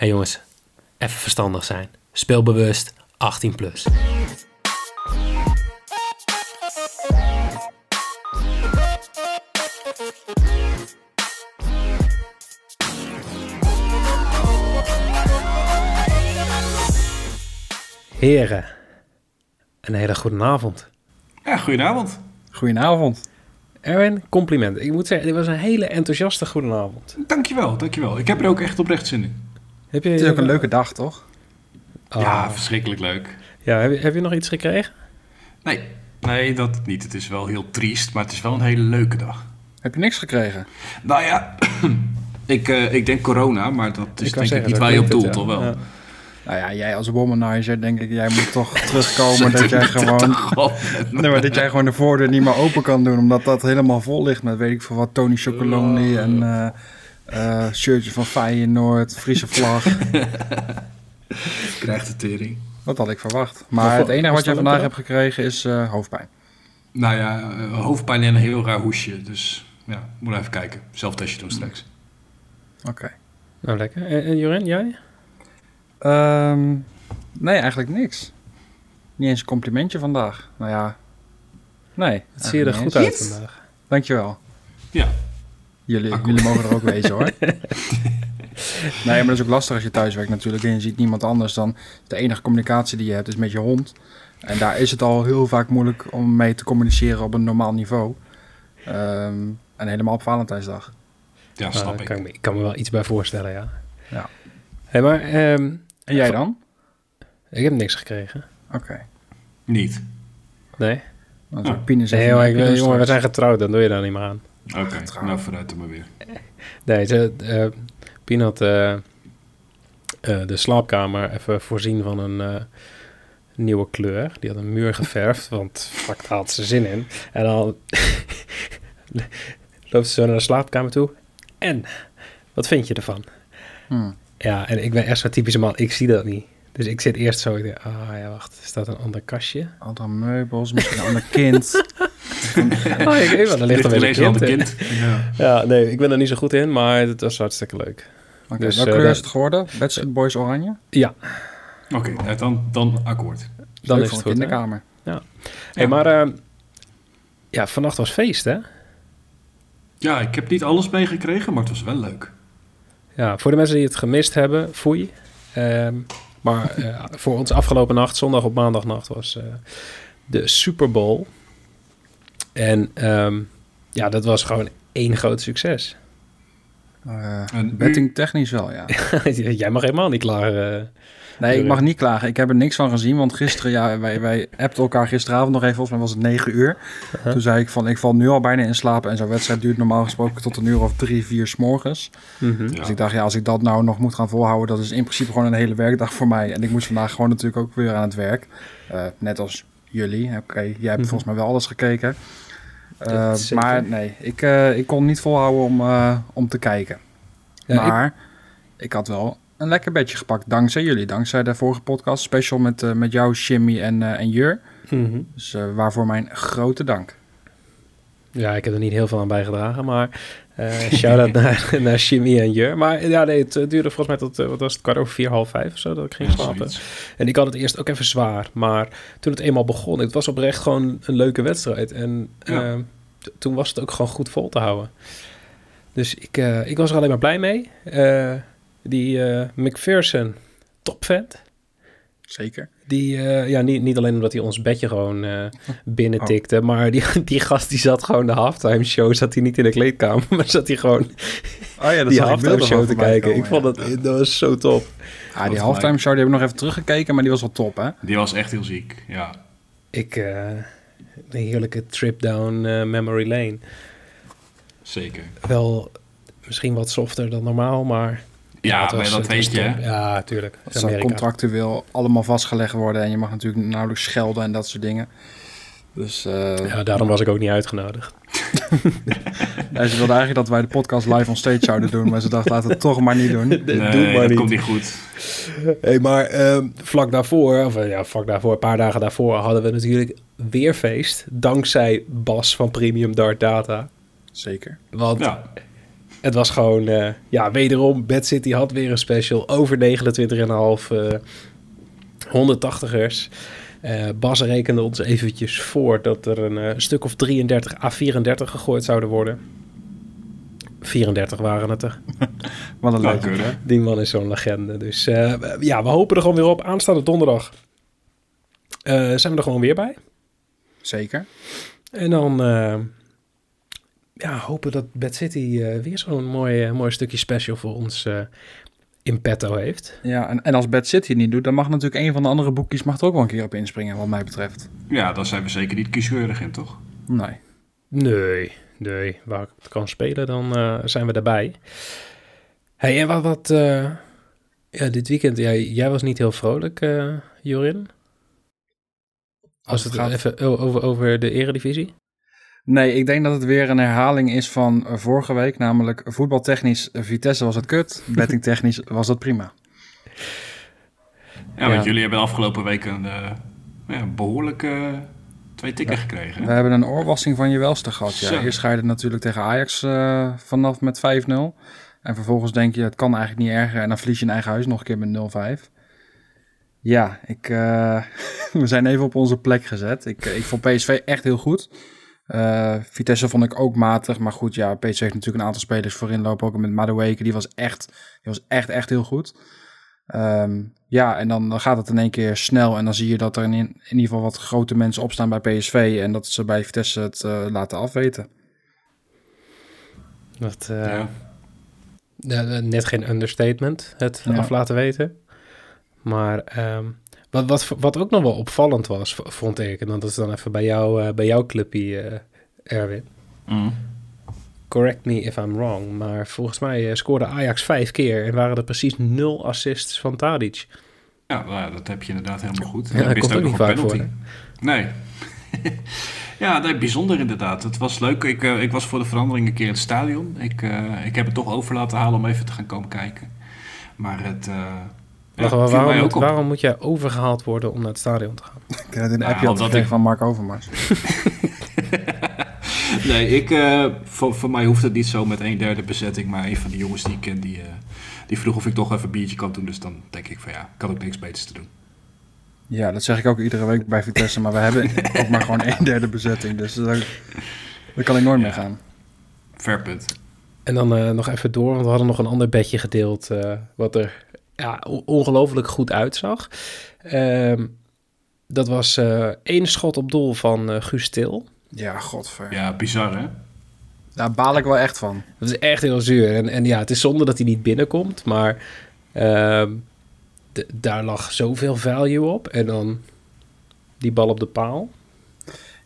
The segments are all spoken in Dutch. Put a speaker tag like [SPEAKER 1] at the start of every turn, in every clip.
[SPEAKER 1] hey jongens, even verstandig zijn. Speelbewust, 18 plus. Heren, een hele goede avond.
[SPEAKER 2] Ja, goedenavond.
[SPEAKER 3] Goedenavond.
[SPEAKER 1] Erwin, compliment. Ik moet zeggen, dit was een hele enthousiaste goedenavond.
[SPEAKER 2] Dankjewel, dankjewel. Ik heb er ook echt oprecht zin in.
[SPEAKER 1] Heb je,
[SPEAKER 3] Het is ook een leuke dag, toch?
[SPEAKER 1] Oh.
[SPEAKER 2] Ja, verschrikkelijk leuk.
[SPEAKER 1] Ja, heb, je, heb je nog iets gekregen?
[SPEAKER 2] Nee, nee, dat niet. Het is wel heel triest, maar het is wel een hele leuke dag.
[SPEAKER 3] Heb je niks gekregen?
[SPEAKER 2] Nou ja, ik, eh, ik denk corona, maar dat is
[SPEAKER 1] Ik
[SPEAKER 2] denk ik niet waar je op doelt, toch
[SPEAKER 1] ja.
[SPEAKER 2] wel?
[SPEAKER 1] Ja.
[SPEAKER 3] Nou ja, jij als womanizer denk ik, jij moet toch terugkomen dat jij gewoon... Nee, maar dat jij gewoon de voordeur niet meer open kan doen, omdat dat helemaal vol ligt met weet ik veel wat, Tony Chocolonely en eh eh, shirtje van Feyenoord, Friese vlag.
[SPEAKER 2] krijgt de tering.
[SPEAKER 3] Dat had ik verwacht.
[SPEAKER 1] Maar
[SPEAKER 3] het enige wat jij
[SPEAKER 1] dat
[SPEAKER 3] vandaag hebt gekregen is eh, hoofdpijn.
[SPEAKER 2] Nou ja, eh, hoofdpijn en een heel raar hoesje. Dus ja, moet even kijken. Zelftestje doen straks.
[SPEAKER 3] Oké.
[SPEAKER 1] Nou, lekker. En, en Joren, jij?
[SPEAKER 3] Ehm, nee, eigenlijk niks. Niet eens een complimentje vandaag. Nou ja, nee.
[SPEAKER 1] Het zie je er goed uit vandaag.
[SPEAKER 3] Dankjewel.
[SPEAKER 2] Ja,
[SPEAKER 3] Jullie, mogen er ook wezen hoor. nee, maar dat is ook lastig als je thuis werkt natuurlijk en je ziet niemand anders dan de enige communicatie die je hebt is met je hond. En daar is het al heel vaak moeilijk om mee te communiceren op een normaal niveau. Ehm, en helemaal op Valentijnsdag.
[SPEAKER 2] ja
[SPEAKER 1] Nou,
[SPEAKER 2] snap ik.
[SPEAKER 1] kan ik, me, ik kan me wel iets bij voorstellen, ja.
[SPEAKER 3] Ja.
[SPEAKER 1] Hey, maar ehm,
[SPEAKER 3] En jij dan?
[SPEAKER 1] ik heb niks gekregen.
[SPEAKER 3] Oké.
[SPEAKER 2] Niet.
[SPEAKER 1] Nee?
[SPEAKER 3] Dan
[SPEAKER 2] Oh.
[SPEAKER 1] Nee,
[SPEAKER 3] heb
[SPEAKER 1] ik, jongen, we zijn getrouwd, dan doe je daar niet meer aan.
[SPEAKER 2] Oké, nou vooruit er maar weer.
[SPEAKER 1] Nee, ze, eh Pien had eh, eh, de slaapkamer even voorzien van een eh, nieuwe kleur. Die had een muur geverfd, want fuck, daar had ze zin in. En dan loopt ze zo naar de slaapkamer toe. En, wat vind je ervan?
[SPEAKER 3] Hm.
[SPEAKER 1] Ja, en ik ben echt zo'n typische man, ik zie dat niet. Dus ik zit eerst zo, ik denk, ah ja, wacht, is dat een ander kastje?
[SPEAKER 3] Andere meubels, misschien een ander kind.
[SPEAKER 1] Oh, ik weet wel, ligt er weer
[SPEAKER 2] ineens
[SPEAKER 1] een
[SPEAKER 2] al
[SPEAKER 1] kind
[SPEAKER 2] een
[SPEAKER 1] in.
[SPEAKER 2] kind. Ja.
[SPEAKER 1] Ja, nee, ik ben er niet zo goed in, maar het was hartstikke leuk.
[SPEAKER 3] Oké,
[SPEAKER 1] Dus,
[SPEAKER 3] welke
[SPEAKER 1] eh,
[SPEAKER 3] kleur is het geworden? Backstreet Boys oranje?
[SPEAKER 1] Ja,
[SPEAKER 2] Oké, nou, dan, dan akkoord.
[SPEAKER 1] dan is het
[SPEAKER 3] een
[SPEAKER 1] goed. hè?
[SPEAKER 3] kinderkamer.
[SPEAKER 1] Hey, maar ehm, ja, vannacht was feest, hè?
[SPEAKER 2] Ja, ik heb niet alles meegekregen, maar het was wel leuk.
[SPEAKER 1] Ja, voor de mensen die het gemist hebben, foei. Ehm, maar eh, voor ons afgelopen nacht, zondag op maandagnacht, was eh, de Super Bowl. En ehm, ja, dat was gewoon één groot succes.
[SPEAKER 3] Eh,
[SPEAKER 2] En
[SPEAKER 3] betting technisch wel, ja.
[SPEAKER 1] Jij mag helemaal niet klaar. eh.
[SPEAKER 3] Nee, ik mag niet klagen. Ik heb er niks van gezien, want gisteren, ja, wij, wij appten elkaar gisteravond nog even, volgens mij was het negen uur.
[SPEAKER 1] Uh-huh.
[SPEAKER 3] Toen zei ik van, ik val nu al bijna in slaap en zo'n wedstrijd duurt normaal gesproken tot een uur of drie, vier s morgens.
[SPEAKER 1] Mhm.
[SPEAKER 2] Ja.
[SPEAKER 3] Dus ik dacht, ja, als ik dat nou nog moet gaan volhouden, dat is in principe gewoon een hele werkdag voor mij. En ik moest vandaag gewoon natuurlijk ook weer aan het werk. Eh, net als jullie. Oké, jij hebt
[SPEAKER 1] Mhm.
[SPEAKER 3] volgens mij wel alles gekeken. Eh, maar nee, ik, eh, ik kon niet volhouden om, eh, om te kijken.
[SPEAKER 1] Ja,
[SPEAKER 3] maar ik... had wel een lekker bedje gepakt, dankzij jullie. Dankzij de vorige podcast, special met, met jou, Jimmy en, en Jur.
[SPEAKER 1] Mhm.
[SPEAKER 3] Dus waarvoor mijn grote dank.
[SPEAKER 1] Ja, ik heb er niet heel veel aan bijgedragen, maar shout-out naar, naar Jimmy en Jur. Maar ja, nee, het eh, duurde volgens mij tot, eh, wat was het, kwart over vier, half vijf of zo, dat ik ging slapen. En ik had het eerst ook even zwaar, maar toen het eenmaal begon, het was oprecht gewoon een leuke wedstrijd. En
[SPEAKER 2] Ja.
[SPEAKER 1] eh, toen was het ook gewoon goed vol te houden. Dus ik, eh, ik was er alleen maar blij mee. Eh, die eh McPherson, topvent.
[SPEAKER 3] Zeker.
[SPEAKER 1] Die, eh, ja, niet, niet alleen omdat hij ons bedje gewoon eh binnen tikte, maar die, die gast die zat gewoon de halftime show, zat hij niet in de kleedkamer, maar zat hij gewoon
[SPEAKER 3] Oh ja,
[SPEAKER 1] die halftime show te kijken. ik vond dat, dat was zo top.
[SPEAKER 3] Ah, die halftime show die heb ik nog even teruggekeken, maar die was wel top, hè?
[SPEAKER 2] Die was echt heel ziek, ja.
[SPEAKER 1] Ik, eh, een heerlijke trip down eh, memory lane.
[SPEAKER 2] Zeker.
[SPEAKER 1] Wel misschien wat softer dan normaal, maar...
[SPEAKER 2] Ja,
[SPEAKER 1] het
[SPEAKER 2] maar
[SPEAKER 1] was-
[SPEAKER 2] dat
[SPEAKER 1] het
[SPEAKER 2] weet je?
[SPEAKER 1] Ja, tuurlijk.
[SPEAKER 3] Dat zou contractueel allemaal vastgelegd worden en je mag natuurlijk nauwelijks schelden en dat soort dingen. Dus eh
[SPEAKER 1] Ja, daarom was ik ook niet uitgenodigd.
[SPEAKER 3] ja, ze wilden eigenlijk dat wij de podcast live on stage zouden doen, maar ze dachten laten we het toch maar niet doen.
[SPEAKER 2] Nee,
[SPEAKER 1] Doe maar
[SPEAKER 2] dat
[SPEAKER 1] niet.
[SPEAKER 2] komt niet goed.
[SPEAKER 1] Hey, maar ehm, vlak daarvoor, of eh, ja, vlak daarvoor, een paar dagen daarvoor, hadden we natuurlijk weer feest. Dankzij Bas van Premium Dart Data.
[SPEAKER 3] Zeker.
[SPEAKER 1] Want
[SPEAKER 2] Ja,
[SPEAKER 1] het was gewoon, eh, ja, wederom, Bad City had weer een special over 29,5 eh 180ers. Eh, Bas rekende ons eventjes voor dat er een eh, stuk of 33 à 34 gegooid zouden worden. 34 waren het er.
[SPEAKER 3] Wat een
[SPEAKER 2] Nou,
[SPEAKER 3] leuk.
[SPEAKER 2] keurig.
[SPEAKER 1] Die man is zo'n legende. Dus eh, ja, we hopen er gewoon weer op. Aanstaande donderdag zijn we er gewoon weer bij.
[SPEAKER 3] Zeker.
[SPEAKER 1] En dan ja, hopen dat Bad City eh, weer zo'n mooi, eh, mooi stukje special voor ons eh, in petto heeft.
[SPEAKER 3] Ja, en, en als Bad City het niet doet, dan mag natuurlijk een van de andere boekjes mag er ook wel een keer op inspringen, wat mij betreft.
[SPEAKER 2] Ja, daar zijn we zeker niet kieskeurig in, toch?
[SPEAKER 3] Nee.
[SPEAKER 1] Nee, nee. Waar ik het kan spelen, dan eh, zijn we erbij. hey, en wat... wat eh, ja, dit weekend... Jij, jij was niet heel vrolijk, eh, Jorin. Als het
[SPEAKER 3] gaat-
[SPEAKER 1] even over, over de eredivisie.
[SPEAKER 3] Nee, ik denk dat het weer een herhaling is van eh, vorige week. Namelijk voetbaltechnisch eh, Vitesse was het kut. Bettingtechnisch was het prima.
[SPEAKER 2] Ja,
[SPEAKER 1] Ja.
[SPEAKER 2] want jullie hebben de afgelopen week een eh, ja, behoorlijk eh, twee tikken gekregen.
[SPEAKER 3] We hebben een oorwassing van je welste gehad. Ja.
[SPEAKER 2] Zo.
[SPEAKER 3] Eerst ga je er natuurlijk tegen Ajax eh, vanaf met 5-0. En vervolgens denk je, het kan eigenlijk niet erger. En dan verlies je in eigen huis nog een keer met 0-5. Ja, ik, eh, we zijn even op onze plek gezet. Ik, ik vond PSV echt heel goed. Eh, Vitesse vond ik ook matig. Maar goed, ja, PSV heeft natuurlijk een aantal spelers voorin lopen. Ook met Madueke, die was echt, die was echt, echt heel goed. Ehm, ja, en dan, dan gaat het in één keer snel. En dan zie je dat er in, in ieder geval wat grote mensen opstaan bij PSV. En dat ze bij Vitesse het eh, laten afweten.
[SPEAKER 1] Dat, eh,
[SPEAKER 2] Ja.
[SPEAKER 1] net geen understatement, het
[SPEAKER 3] Ja.
[SPEAKER 1] af laten weten. Maar ehm, wat, wat, wat ook nog wel opvallend was, vond ik... en dat is dan even bij, jou, eh, bij jouw clubje, eh, Erwin...
[SPEAKER 2] Mm.
[SPEAKER 1] Correct me if I'm wrong, maar volgens mij eh, scoorde Ajax vijf keer en waren er precies nul assists van Tadic.
[SPEAKER 2] Ja, nou dat heb je inderdaad helemaal goed.
[SPEAKER 1] Ja, dat komt ook niet vaak voor,
[SPEAKER 2] penalty. Nee. ja, nee, bijzonder inderdaad. Het was leuk. Ik, ik was voor de verandering een keer in het stadion. Ik, ik heb het toch over laten halen om even te gaan komen kijken. Maar het... ja,
[SPEAKER 1] waarom, moet, waarom moet jij overgehaald worden om naar het stadion te gaan?
[SPEAKER 3] Ik heb een
[SPEAKER 2] Nou,
[SPEAKER 3] appje
[SPEAKER 2] ik-
[SPEAKER 3] van Mark Overmars.
[SPEAKER 2] Nee, ik, eh, voor, voor mij hoeft het niet zo met een derde bezetting. Maar een van die jongens die ik ken, die, eh, die vroeg of ik toch even een biertje kan doen. Dus dan denk ik van ja, ik had ook niks beters te doen.
[SPEAKER 3] Ja, dat zeg ik ook iedere week bij Vitesse. Maar we hebben ook maar gewoon een derde bezetting. Dus daar, daar kan ik nooit mee gaan.
[SPEAKER 2] Fair punt.
[SPEAKER 1] En dan eh, nog even door, want we hadden nog een ander bedje gedeeld eh, wat er ja, ongelooflijk goed uitzag. Ehm, dat was eh één schot op doel van eh Guus Til.
[SPEAKER 3] Ja, godver.
[SPEAKER 2] Ja, bizar hè?
[SPEAKER 3] Daar baal ik wel echt van.
[SPEAKER 1] Dat is echt heel zuur. En, en ja, het is zonde dat hij niet binnenkomt, maar ehm, daar lag zoveel value op. En dan die bal op de paal.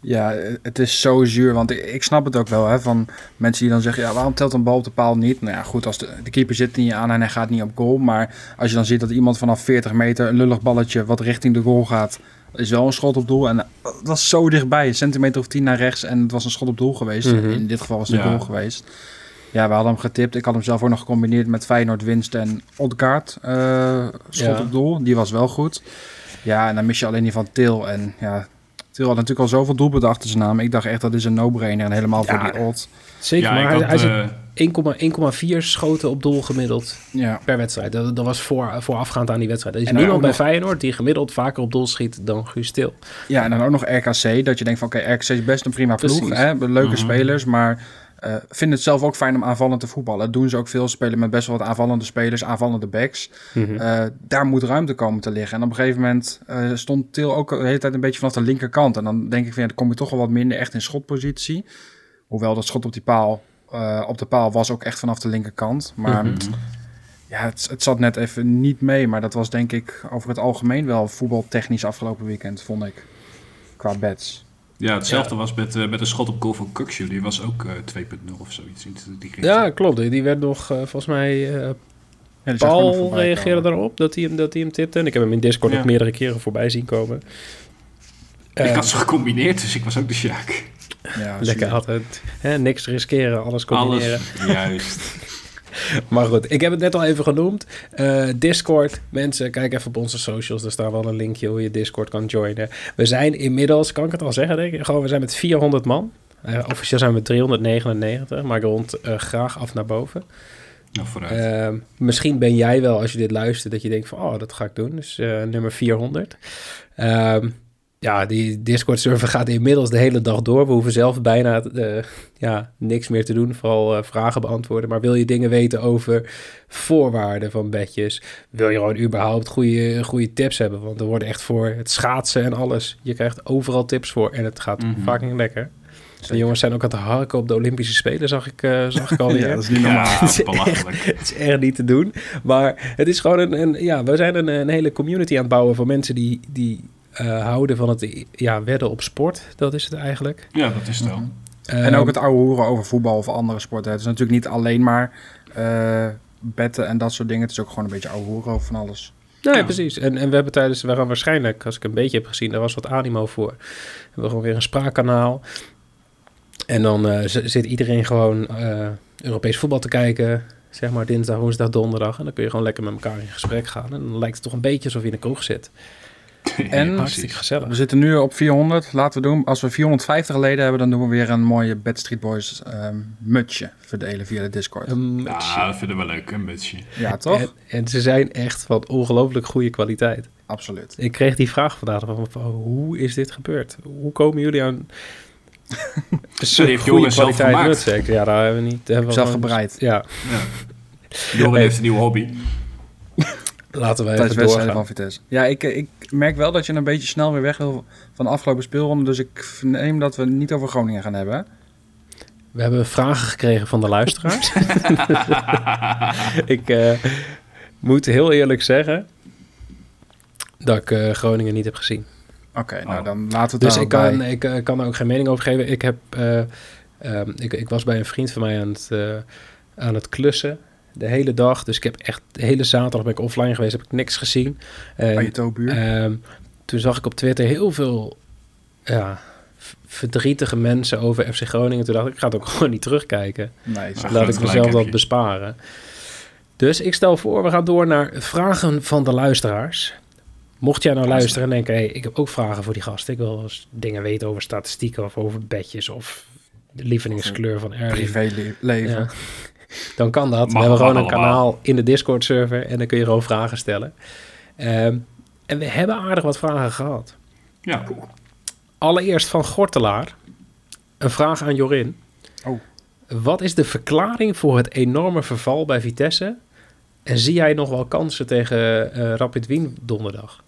[SPEAKER 3] Ja, het is zo zuur. Want ik, snap het ook wel, hè, van mensen die dan zeggen... ja, waarom telt een bal op de paal niet? Nou ja, goed, als de, de keeper zit niet aan en hij gaat niet op goal. Maar als je dan ziet dat iemand vanaf 40 meter... een lullig balletje wat richting de goal gaat... is wel een schot op doel. En dat was zo dichtbij, een centimeter of tien naar rechts... en het was een schot op doel geweest.
[SPEAKER 1] Mhm.
[SPEAKER 3] In dit geval was het een
[SPEAKER 2] Ja.
[SPEAKER 3] goal geweest. Ja, we hadden hem getipt. Ik had hem zelf ook nog gecombineerd met Feyenoord winst en Odgaard eh schot
[SPEAKER 1] Ja.
[SPEAKER 3] op doel. Die was wel goed. Ja, en dan mis je alleen die van Til. En ja, Til had natuurlijk al zoveel doelpunten achter zijn naam. Ik dacht echt, dat is een no-brainer. En helemaal
[SPEAKER 1] Ja.
[SPEAKER 3] voor die odd.
[SPEAKER 1] Zeker,
[SPEAKER 2] ja,
[SPEAKER 1] maar hij,
[SPEAKER 2] had,
[SPEAKER 1] hij zit
[SPEAKER 2] eh,
[SPEAKER 1] 1,1,4 schoten op doel gemiddeld
[SPEAKER 3] Ja,
[SPEAKER 1] per wedstrijd. Dat, dat was voor, voorafgaand aan die wedstrijd. Er is
[SPEAKER 3] En
[SPEAKER 1] niemand bij
[SPEAKER 3] nog-
[SPEAKER 1] Feyenoord die gemiddeld vaker op doel schiet dan Guus Til.
[SPEAKER 3] ja, en dan ook nog RKC. Dat je denkt van, oké, RKC is best een prima ploeg. Hè? Leuke
[SPEAKER 2] Mhm.
[SPEAKER 3] spelers, maar... eh vinden het zelf ook fijn om aanvallend te voetballen. Dat doen ze ook veel. Spelen met best wel wat aanvallende spelers, aanvallende backs. Eh, daar moet ruimte komen te liggen. En op een gegeven moment eh, stond Til ook de hele tijd een beetje vanaf de linkerkant. En dan denk ik van ja, dan kom je toch wel wat minder echt in schotpositie. Hoewel dat schot op die paal, op de paal was ook echt vanaf de linkerkant. Maar
[SPEAKER 1] Mhm.
[SPEAKER 3] ja, het, het zat net even niet mee. Maar dat was denk ik over het algemeen wel voetbaltechnisch afgelopen weekend, vond ik. Qua bets.
[SPEAKER 2] Ja, hetzelfde was met, eh, met een schot op goal van Kukshu. Die was ook eh 2.0 of zoiets. die.
[SPEAKER 1] Ja, klopt. Die werd nog, eh, volgens mij, eh,
[SPEAKER 3] Ja,
[SPEAKER 1] Paul reageerde daarop dat hij, hem, dat hij hem tipte. En ik heb hem in Discord
[SPEAKER 2] Ja.
[SPEAKER 1] ook meerdere keren voorbij zien komen.
[SPEAKER 2] Ik had ze gecombineerd, dus ik was ook de Sjaak.
[SPEAKER 3] Ja,
[SPEAKER 1] Lekker altijd. Hè, niks riskeren, alles combineren.
[SPEAKER 2] Alles, juist.
[SPEAKER 1] Maar goed, ik heb het net al even genoemd. Eh, Discord, mensen, kijk even op onze socials. Daar staat wel een linkje hoe je Discord kan joinen. We zijn inmiddels, kan ik het al zeggen denk ik? Gewoon, we zijn met 400 man. Eh, officieel zijn we 399, maar ik rond eh, graag af naar boven.
[SPEAKER 2] Nou, vooruit.
[SPEAKER 1] Ehm, misschien ben jij wel, als je dit luistert, dat je denkt van, oh, dat ga ik doen. Dus nummer 400. Ehm, ja, die Discord-server gaat inmiddels de hele dag door. We hoeven zelf bijna eh, ja, niks meer te doen, vooral eh, vragen beantwoorden. Maar wil je dingen weten over voorwaarden van bedjes? Wil je gewoon überhaupt goede, goede tips hebben? Want er worden echt voor het schaatsen en alles. Je krijgt overal tips voor en het gaat
[SPEAKER 2] Mhm.
[SPEAKER 1] fucking lekker. De jongens zijn ook aan het harken op de Olympische Spelen, zag ik, eh zag ik al
[SPEAKER 3] Ja, dat is niet normaal.
[SPEAKER 2] ja,
[SPEAKER 1] Het is
[SPEAKER 2] belachelijk.
[SPEAKER 1] Het is echt niet te doen. Maar het is gewoon een, een ja, we zijn een, een hele community aan het bouwen van mensen die, die eh, houden van het ja, wedden op sport. Dat is het eigenlijk.
[SPEAKER 2] Ja, dat is het wel.
[SPEAKER 3] En
[SPEAKER 1] Ehm,
[SPEAKER 3] ook het oude hoeren over voetbal of andere sporten. Het is natuurlijk niet alleen maar eh betten en dat soort dingen. Het is ook gewoon een beetje oude hoeren over van alles.
[SPEAKER 1] Nee,
[SPEAKER 2] Ja.
[SPEAKER 1] precies. En, en we hebben tijdens, we gaan waarschijnlijk, als ik een beetje heb gezien, daar was wat animo voor. We hebben gewoon weer een spraakkanaal. En dan eh, zit iedereen gewoon eh, Europees voetbal te kijken. Zeg maar dinsdag, woensdag, donderdag. En dan kun je gewoon lekker met elkaar in gesprek gaan. En dan lijkt het toch een beetje alsof je in de kroeg zit.
[SPEAKER 3] En-
[SPEAKER 2] Ja,
[SPEAKER 1] Hartstikke gezellig.
[SPEAKER 3] We zitten nu op 400. Laten we doen. Als we 450 leden hebben, dan doen we weer een mooie Bad Street Boys ehm mutsje verdelen via de Discord.
[SPEAKER 1] Een
[SPEAKER 2] Ja, dat vinden we leuk, een mutsje.
[SPEAKER 3] Ja, toch?
[SPEAKER 1] En, en ze zijn echt van ongelooflijk goede kwaliteit.
[SPEAKER 3] Absoluut.
[SPEAKER 1] Ik kreeg die vraag vandaag van, van hoe is dit gebeurd? Hoe komen jullie aan zo'n
[SPEAKER 2] heeft zelf
[SPEAKER 1] kwaliteit
[SPEAKER 2] gemaakt.
[SPEAKER 1] Ik- Ja, daar hebben we niet. Hebben we
[SPEAKER 3] Zelf gebreid.
[SPEAKER 1] Ja,
[SPEAKER 2] Ja. Joren heeft een nieuwe hobby.
[SPEAKER 1] Laten we
[SPEAKER 3] Tijdens
[SPEAKER 1] even
[SPEAKER 3] wedstrijden
[SPEAKER 1] doorgaan.
[SPEAKER 3] van Vitesse. Ja, ik, ik merk wel dat je een beetje snel weer weg wil van de afgelopen speelronde. Dus ik verneem dat we het niet over Groningen gaan hebben.
[SPEAKER 1] We hebben vragen gekregen van de luisteraars. ik eh, moet heel eerlijk zeggen dat ik eh, Groningen niet heb gezien.
[SPEAKER 3] Oké, nou
[SPEAKER 2] Oh.
[SPEAKER 3] dan laten we het
[SPEAKER 1] Dus ik kan,
[SPEAKER 3] bij.
[SPEAKER 1] ik eh, kan er ook geen mening over geven. Ik, heb, eh, ehm, ik, ik was bij een vriend van mij aan het, eh, aan het klussen de hele dag. Dus ik heb echt de hele zaterdag ben ik offline geweest, heb ik niks gezien. En,
[SPEAKER 3] Bij je tobuur.
[SPEAKER 1] ehm, toen zag ik op Twitter heel veel ja, verdrietige mensen over FC Groningen. Toen dacht ik, ik ga het ook gewoon niet terugkijken.
[SPEAKER 3] nee,
[SPEAKER 1] Laat ik mezelf dat besparen. Dus ik stel voor, we gaan door naar vragen van de luisteraars. Mocht jij nou luisteren en denken, hey, ik heb ook vragen voor die gasten. Ik wil eens dingen weten over statistieken of over bedjes of de lievelingskleur van Erwin.
[SPEAKER 3] privéleven.
[SPEAKER 1] Ja. Dan kan dat.
[SPEAKER 2] Mag
[SPEAKER 1] we hebben gewoon een
[SPEAKER 2] allemaal.
[SPEAKER 1] kanaal in de Discord server en dan kun je gewoon vragen stellen. Ehm, en we hebben aardig wat vragen gehad.
[SPEAKER 2] Ja.
[SPEAKER 1] Allereerst van Gortelaar. Een vraag aan Jorin.
[SPEAKER 3] Oh.
[SPEAKER 1] Wat is de verklaring voor het enorme verval bij Vitesse? En zie jij nog wel kansen tegen eh, Rapid Wien donderdag?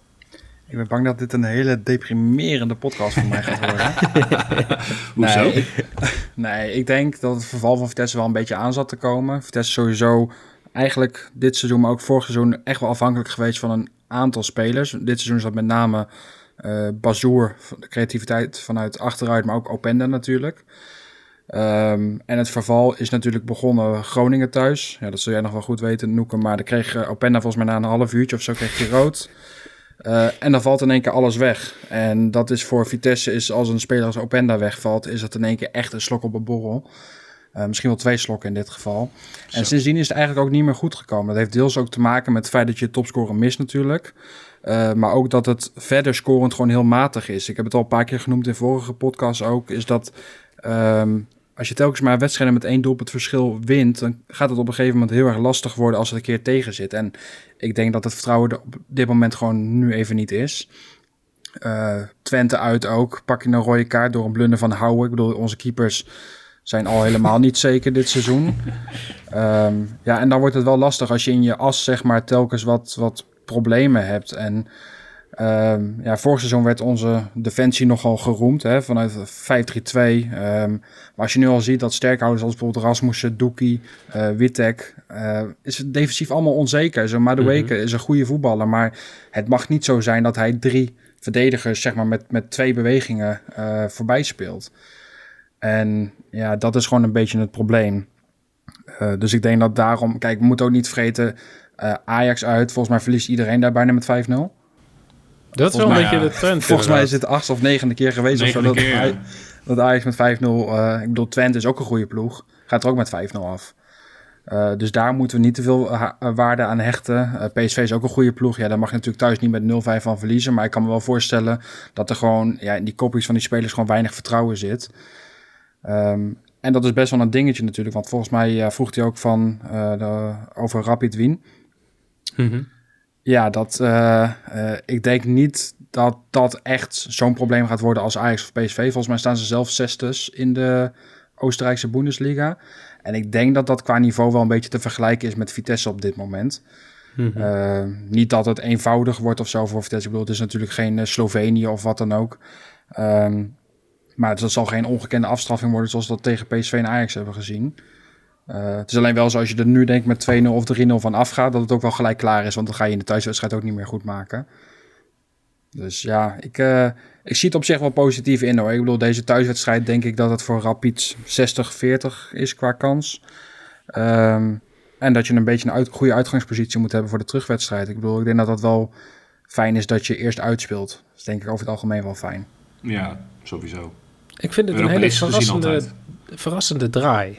[SPEAKER 3] Ik ben bang dat dit een hele deprimerende podcast voor mij gaat worden.
[SPEAKER 2] Hoezo?
[SPEAKER 3] Nee, ik, nee, ik denk dat het verval van Vitesse wel een beetje aan zat te komen. Vitesse is sowieso eigenlijk dit seizoen, maar ook vorig seizoen echt wel afhankelijk geweest van een aantal spelers. Dit seizoen is dat met name eh Bazoer, de creativiteit vanuit achteruit, maar ook Openda natuurlijk. Ehm, en het verval is natuurlijk begonnen Groningen thuis. Ja, dat zul jij nog wel goed weten, Noeke. Maar dan kreeg eh, Openda volgens mij na een half uurtje of zo kreeg hij rood. Eh, en dan valt in één keer alles weg. En dat is voor Vitesse, is als een speler als Openda wegvalt, is dat in één keer echt een slok op een borrel. Eh, misschien wel twee slokken in dit geval.
[SPEAKER 2] Zo.
[SPEAKER 3] En sindsdien is het eigenlijk ook niet meer goed gekomen. Dat heeft deels ook te maken met het feit dat je topscorer mist natuurlijk. Eh, maar ook dat het verder scorend gewoon heel matig is. Ik heb het al een paar keer genoemd in vorige podcasts ook. Is dat ehm, als je telkens maar wedstrijden met één doelpunt verschil wint... dan gaat het op een gegeven moment heel erg lastig worden als het een keer tegen zit. En ik denk dat het vertrouwen er op dit moment gewoon nu even niet is. Eh, Twente uit ook. Pak je een rode kaart door een blunder van Houwen. Ik bedoel, onze keepers zijn al helemaal niet zeker dit seizoen. Ehm, ja, en dan wordt het wel lastig als je in je as zeg maar telkens wat, wat problemen hebt. En ehm, ja, vorig seizoen werd onze defensie nogal geroemd hè, vanuit 5-3-2. Ehm, maar als je nu al ziet dat sterkhouders als bijvoorbeeld Rasmussen, Doekie, eh Wittek, eh, is het defensief allemaal onzeker. Zo Madueke is een goede voetballer, maar het mag niet zo zijn dat hij drie verdedigers zeg maar met, met twee bewegingen eh, voorbij speelt. En ja, dat is gewoon een beetje het probleem. Dus ik denk dat daarom, kijk, we moeten ook niet vergeten, Ajax uit. Volgens mij verliest iedereen daar bijna met 5-0.
[SPEAKER 1] Dat is
[SPEAKER 3] Volgens
[SPEAKER 1] wel een
[SPEAKER 2] mij,
[SPEAKER 1] beetje
[SPEAKER 2] ja.
[SPEAKER 1] de trend.
[SPEAKER 3] Volgens mij is het de achtste of negende keer geweest of zo.
[SPEAKER 2] Negende
[SPEAKER 3] Dat,
[SPEAKER 2] keer,
[SPEAKER 3] Aj-
[SPEAKER 2] ja.
[SPEAKER 3] dat Ajax met 5-0, eh, ik bedoel, Twente is ook een goede ploeg. Gaat er ook met 5-0 af. Eh, dus daar moeten we niet te veel waarde aan hechten. Eh, PSV is ook een goede ploeg. Ja, daar mag je natuurlijk thuis niet met 0-5 van verliezen. Maar ik kan me wel voorstellen dat er gewoon ja, in die kopjes van die spelers gewoon weinig vertrouwen zit. Ehm, en dat is best wel een dingetje natuurlijk, want volgens mij uh, vroeg hij ook van de, over Rapid Wien.
[SPEAKER 1] Mhm.
[SPEAKER 3] Ja, dat, ik denk niet dat dat echt zo'n probleem gaat worden als Ajax of PSV. Volgens mij staan ze zelf zesdes in de Oostenrijkse Bundesliga. En ik denk dat dat qua niveau wel een beetje te vergelijken is met Vitesse op dit moment.
[SPEAKER 1] Mhm.
[SPEAKER 3] Uh, niet dat het eenvoudig wordt of zo voor Vitesse. Ik bedoel, het is natuurlijk geen Slovenië of wat dan ook. Um, maar het zal geen ongekende afstraffing worden zoals dat tegen PSV en Ajax hebben gezien. Uh, het is alleen wel zo als je er nu denkt met 2-0 of 3-0 van afgaat, dat het ook wel gelijk klaar is. Want dan ga je in de thuiswedstrijd ook niet meer goed maken. Dus ja, ik, uh, ik zie het op zich wel positief in hoor. Ik bedoel, deze thuiswedstrijd denk ik dat het voor Rapid 60-40 is qua kans. Um, en dat je een beetje een uit, goede uitgangspositie moet hebben voor de terugwedstrijd. Ik bedoel, ik denk dat dat wel fijn is dat je eerst uitspeelt. Dat is denk ik over het algemeen wel fijn.
[SPEAKER 2] Ja, sowieso.
[SPEAKER 1] Ik vind het een hele verrassende, verrassende draai.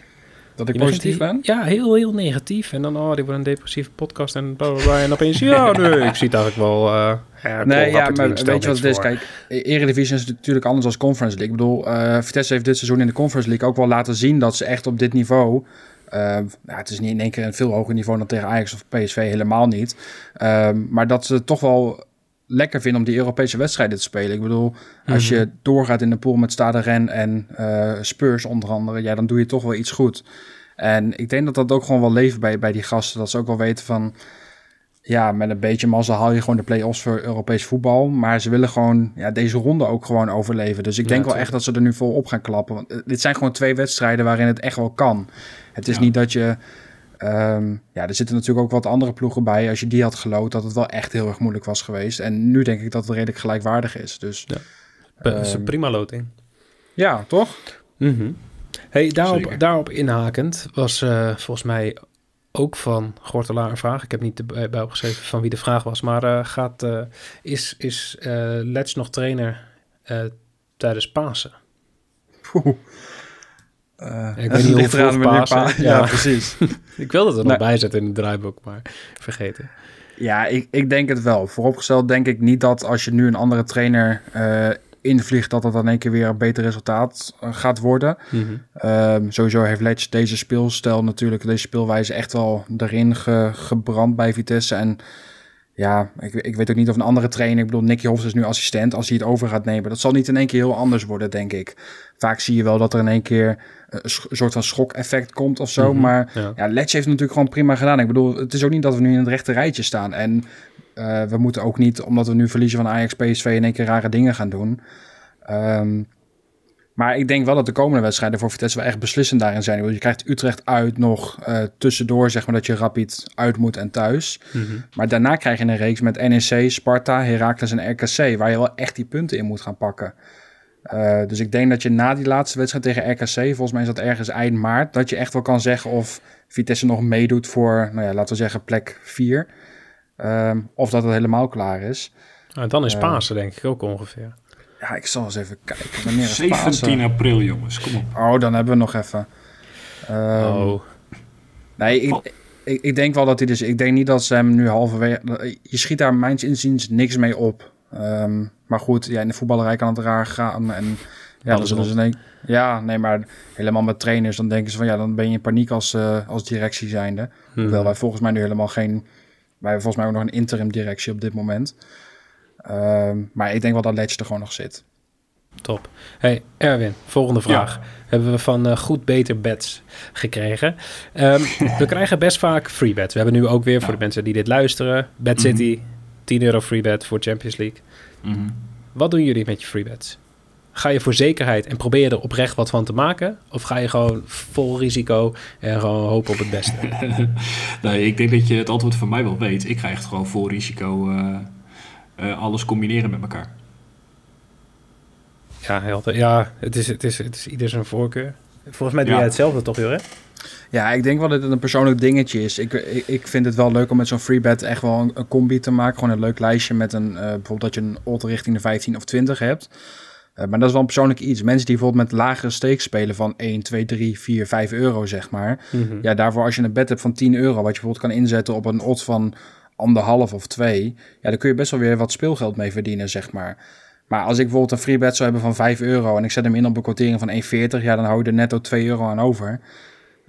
[SPEAKER 3] Dat ik positief ben?
[SPEAKER 1] Ja, heel, heel negatief. En dan, oh, dit wordt een depressieve podcast en bla, bla, bla. En opeens, ja, nee, ik zie het eigenlijk wel... Uh,
[SPEAKER 3] ja, nee, ja, maar weet je wat het is? Kijk, Eredivisie is natuurlijk anders als Conference League. Ik bedoel, uh, Vitesse heeft dit seizoen in de Conference League ook wel laten zien... dat ze echt op dit niveau... Uh, nou, het is niet in één keer een veel hoger niveau dan tegen Ajax of PSV, helemaal niet. Uh, maar dat ze toch wel lekker vinden om die Europese wedstrijden te spelen. Ik bedoel, als je doorgaat in de pool met Stade Ren en uh, Spurs onder andere, ja, dan doe je toch wel iets goed. En ik denk dat dat ook gewoon wel leeft bij, bij die gasten. Dat ze ook wel weten van, ja, met een beetje mazzel haal je gewoon de play-offs voor Europees voetbal. Maar ze willen gewoon ja, deze ronde ook gewoon overleven. Dus ik denk wel echt dat ze er nu vol op gaan klappen. Want dit zijn gewoon twee wedstrijden waarin het echt wel kan. Het is ja. niet dat je... Um, ja, er zitten natuurlijk ook wat andere ploegen bij. Als je die had geloot, dat het wel echt heel erg moeilijk was geweest. En nu denk ik dat het redelijk gelijkwaardig is. Dus,
[SPEAKER 1] ja. Dat is een prima loting.
[SPEAKER 3] Ja, toch?
[SPEAKER 1] Mm -hmm. Hey, daarop, daarop inhakend was uh, volgens mij ook van Gortelaar een vraag. Ik heb niet bij opgeschreven van wie de vraag was. Maar uh, gaat, uh, is, is Let's nog trainer tijdens Pasen?
[SPEAKER 3] Oeh.
[SPEAKER 1] Uh, ik weet niet hoe vroeg Pasen.
[SPEAKER 3] Pa ja. ja, precies.
[SPEAKER 1] ik wilde het er nog bij zetten in het draaiboek, maar vergeten.
[SPEAKER 3] Ja, ik, ik denk het wel. Vooropgesteld denk ik niet dat als je nu een andere trainer uh, invliegt, dat dat dan één keer weer een beter resultaat uh, gaat worden.
[SPEAKER 1] Mm -hmm.
[SPEAKER 3] um, sowieso heeft Letch deze speelstijl natuurlijk, deze speelwijze echt wel erin ge, gebrand bij Vitesse. En ja, ik, ik weet ook niet of een andere trainer, ik bedoel, Nicky Hofs is nu assistent, als hij het over gaat nemen, dat zal niet in één keer heel anders worden, denk ik. Vaak zie je wel dat er in één keer een soort van schok-effect komt of zo.
[SPEAKER 1] Mhm,
[SPEAKER 3] Mm -hmm, maar ja, ja Letch heeft natuurlijk gewoon prima gedaan. Ik bedoel, het is ook niet dat we nu in het rechte rijtje staan. En uh, we moeten ook niet, omdat we nu verliezen van Ajax, PSV, in één keer rare dingen gaan doen. Um, maar ik denk wel dat de komende wedstrijden voor Vitesse wel echt beslissend daarin zijn. Want je krijgt Utrecht uit nog uh, tussendoor, zeg maar, dat je Rapid uit moet en thuis.
[SPEAKER 1] Mm -hmm.
[SPEAKER 3] Maar daarna krijg je een reeks met NEC, Sparta, Heracles en RKC... waar je wel echt die punten in moet gaan pakken. Uh, dus ik denk dat je na die laatste wedstrijd tegen RKC, volgens mij is dat ergens eind maart, dat je echt wel kan zeggen of Vitesse nog meedoet voor, nou ja, laten we zeggen plek 4. Um, of dat het helemaal klaar is.
[SPEAKER 1] Ah, dan is uh, Pasen denk ik ook ongeveer.
[SPEAKER 3] Ja, ik zal eens even kijken. Wanneer is
[SPEAKER 2] 17
[SPEAKER 3] Pasen?
[SPEAKER 2] april, jongens. Kom op.
[SPEAKER 3] Oh, dan hebben we nog even. Um,
[SPEAKER 1] oh.
[SPEAKER 3] Nee, ik, ik, ik, denk wel dat hij dus... Ik denk niet dat ze hem nu halverwege... Je schiet daar mijns inziens niks mee op. Um, maar goed, ja, in de voetballerij kan het raar gaan. En ja, dan zullen ze denk, ja, nee, maar helemaal met trainers, dan denken ze van ja, dan ben je in paniek als, uh, als directie zijnde. Hmm. Hoewel wij volgens mij nu helemaal geen, wij hebben volgens mij ook nog een interim directie op dit moment. Um, maar ik denk wel dat Letch er gewoon nog zit.
[SPEAKER 1] Top. Hey Erwin, volgende vraag. Ja. Hebben we van uh, Goed Beter Bets gekregen. Um, we krijgen best vaak free bets. We hebben nu ook weer voor de mensen die dit luisteren, Bet City. Mm -hmm. 10 euro free bet voor Champions League.
[SPEAKER 2] Mm -hmm.
[SPEAKER 1] Wat doen jullie met je free bets? Ga je voor zekerheid en probeer je er oprecht wat van te maken? Of ga je gewoon vol risico en gewoon hopen op het beste?
[SPEAKER 2] nee, ik denk dat je het antwoord van mij wel weet. Ik ga echt gewoon vol risico uh, uh, alles combineren met elkaar.
[SPEAKER 1] Ja, ja het, is, het, is, het is ieder zijn voorkeur. Volgens mij doe ja. jij hetzelfde toch, joh, hè?
[SPEAKER 3] Ja, ik denk wel dat het een persoonlijk dingetje is. Ik, ik, ik vind het wel leuk om met zo'n freebet echt wel een, een, combi te maken. Gewoon een leuk lijstje met een, uh, bijvoorbeeld dat je een odd richting de 15 of 20 hebt. Uh, maar dat is wel een persoonlijk iets. Mensen die bijvoorbeeld met lagere stakes spelen van 1, 2, 3, 4, 5 euro, zeg maar.
[SPEAKER 1] Mm -hmm.
[SPEAKER 3] Ja, daarvoor als je een bet hebt van 10 euro, wat je bijvoorbeeld kan inzetten op een odd van anderhalf of twee. Ja, dan kun je best wel weer wat speelgeld mee verdienen, zeg maar. Maar als ik bijvoorbeeld een free bet zou hebben van 5 euro en ik zet hem in op een quotering van 1,40, ja, dan hou je er netto 2 euro aan over.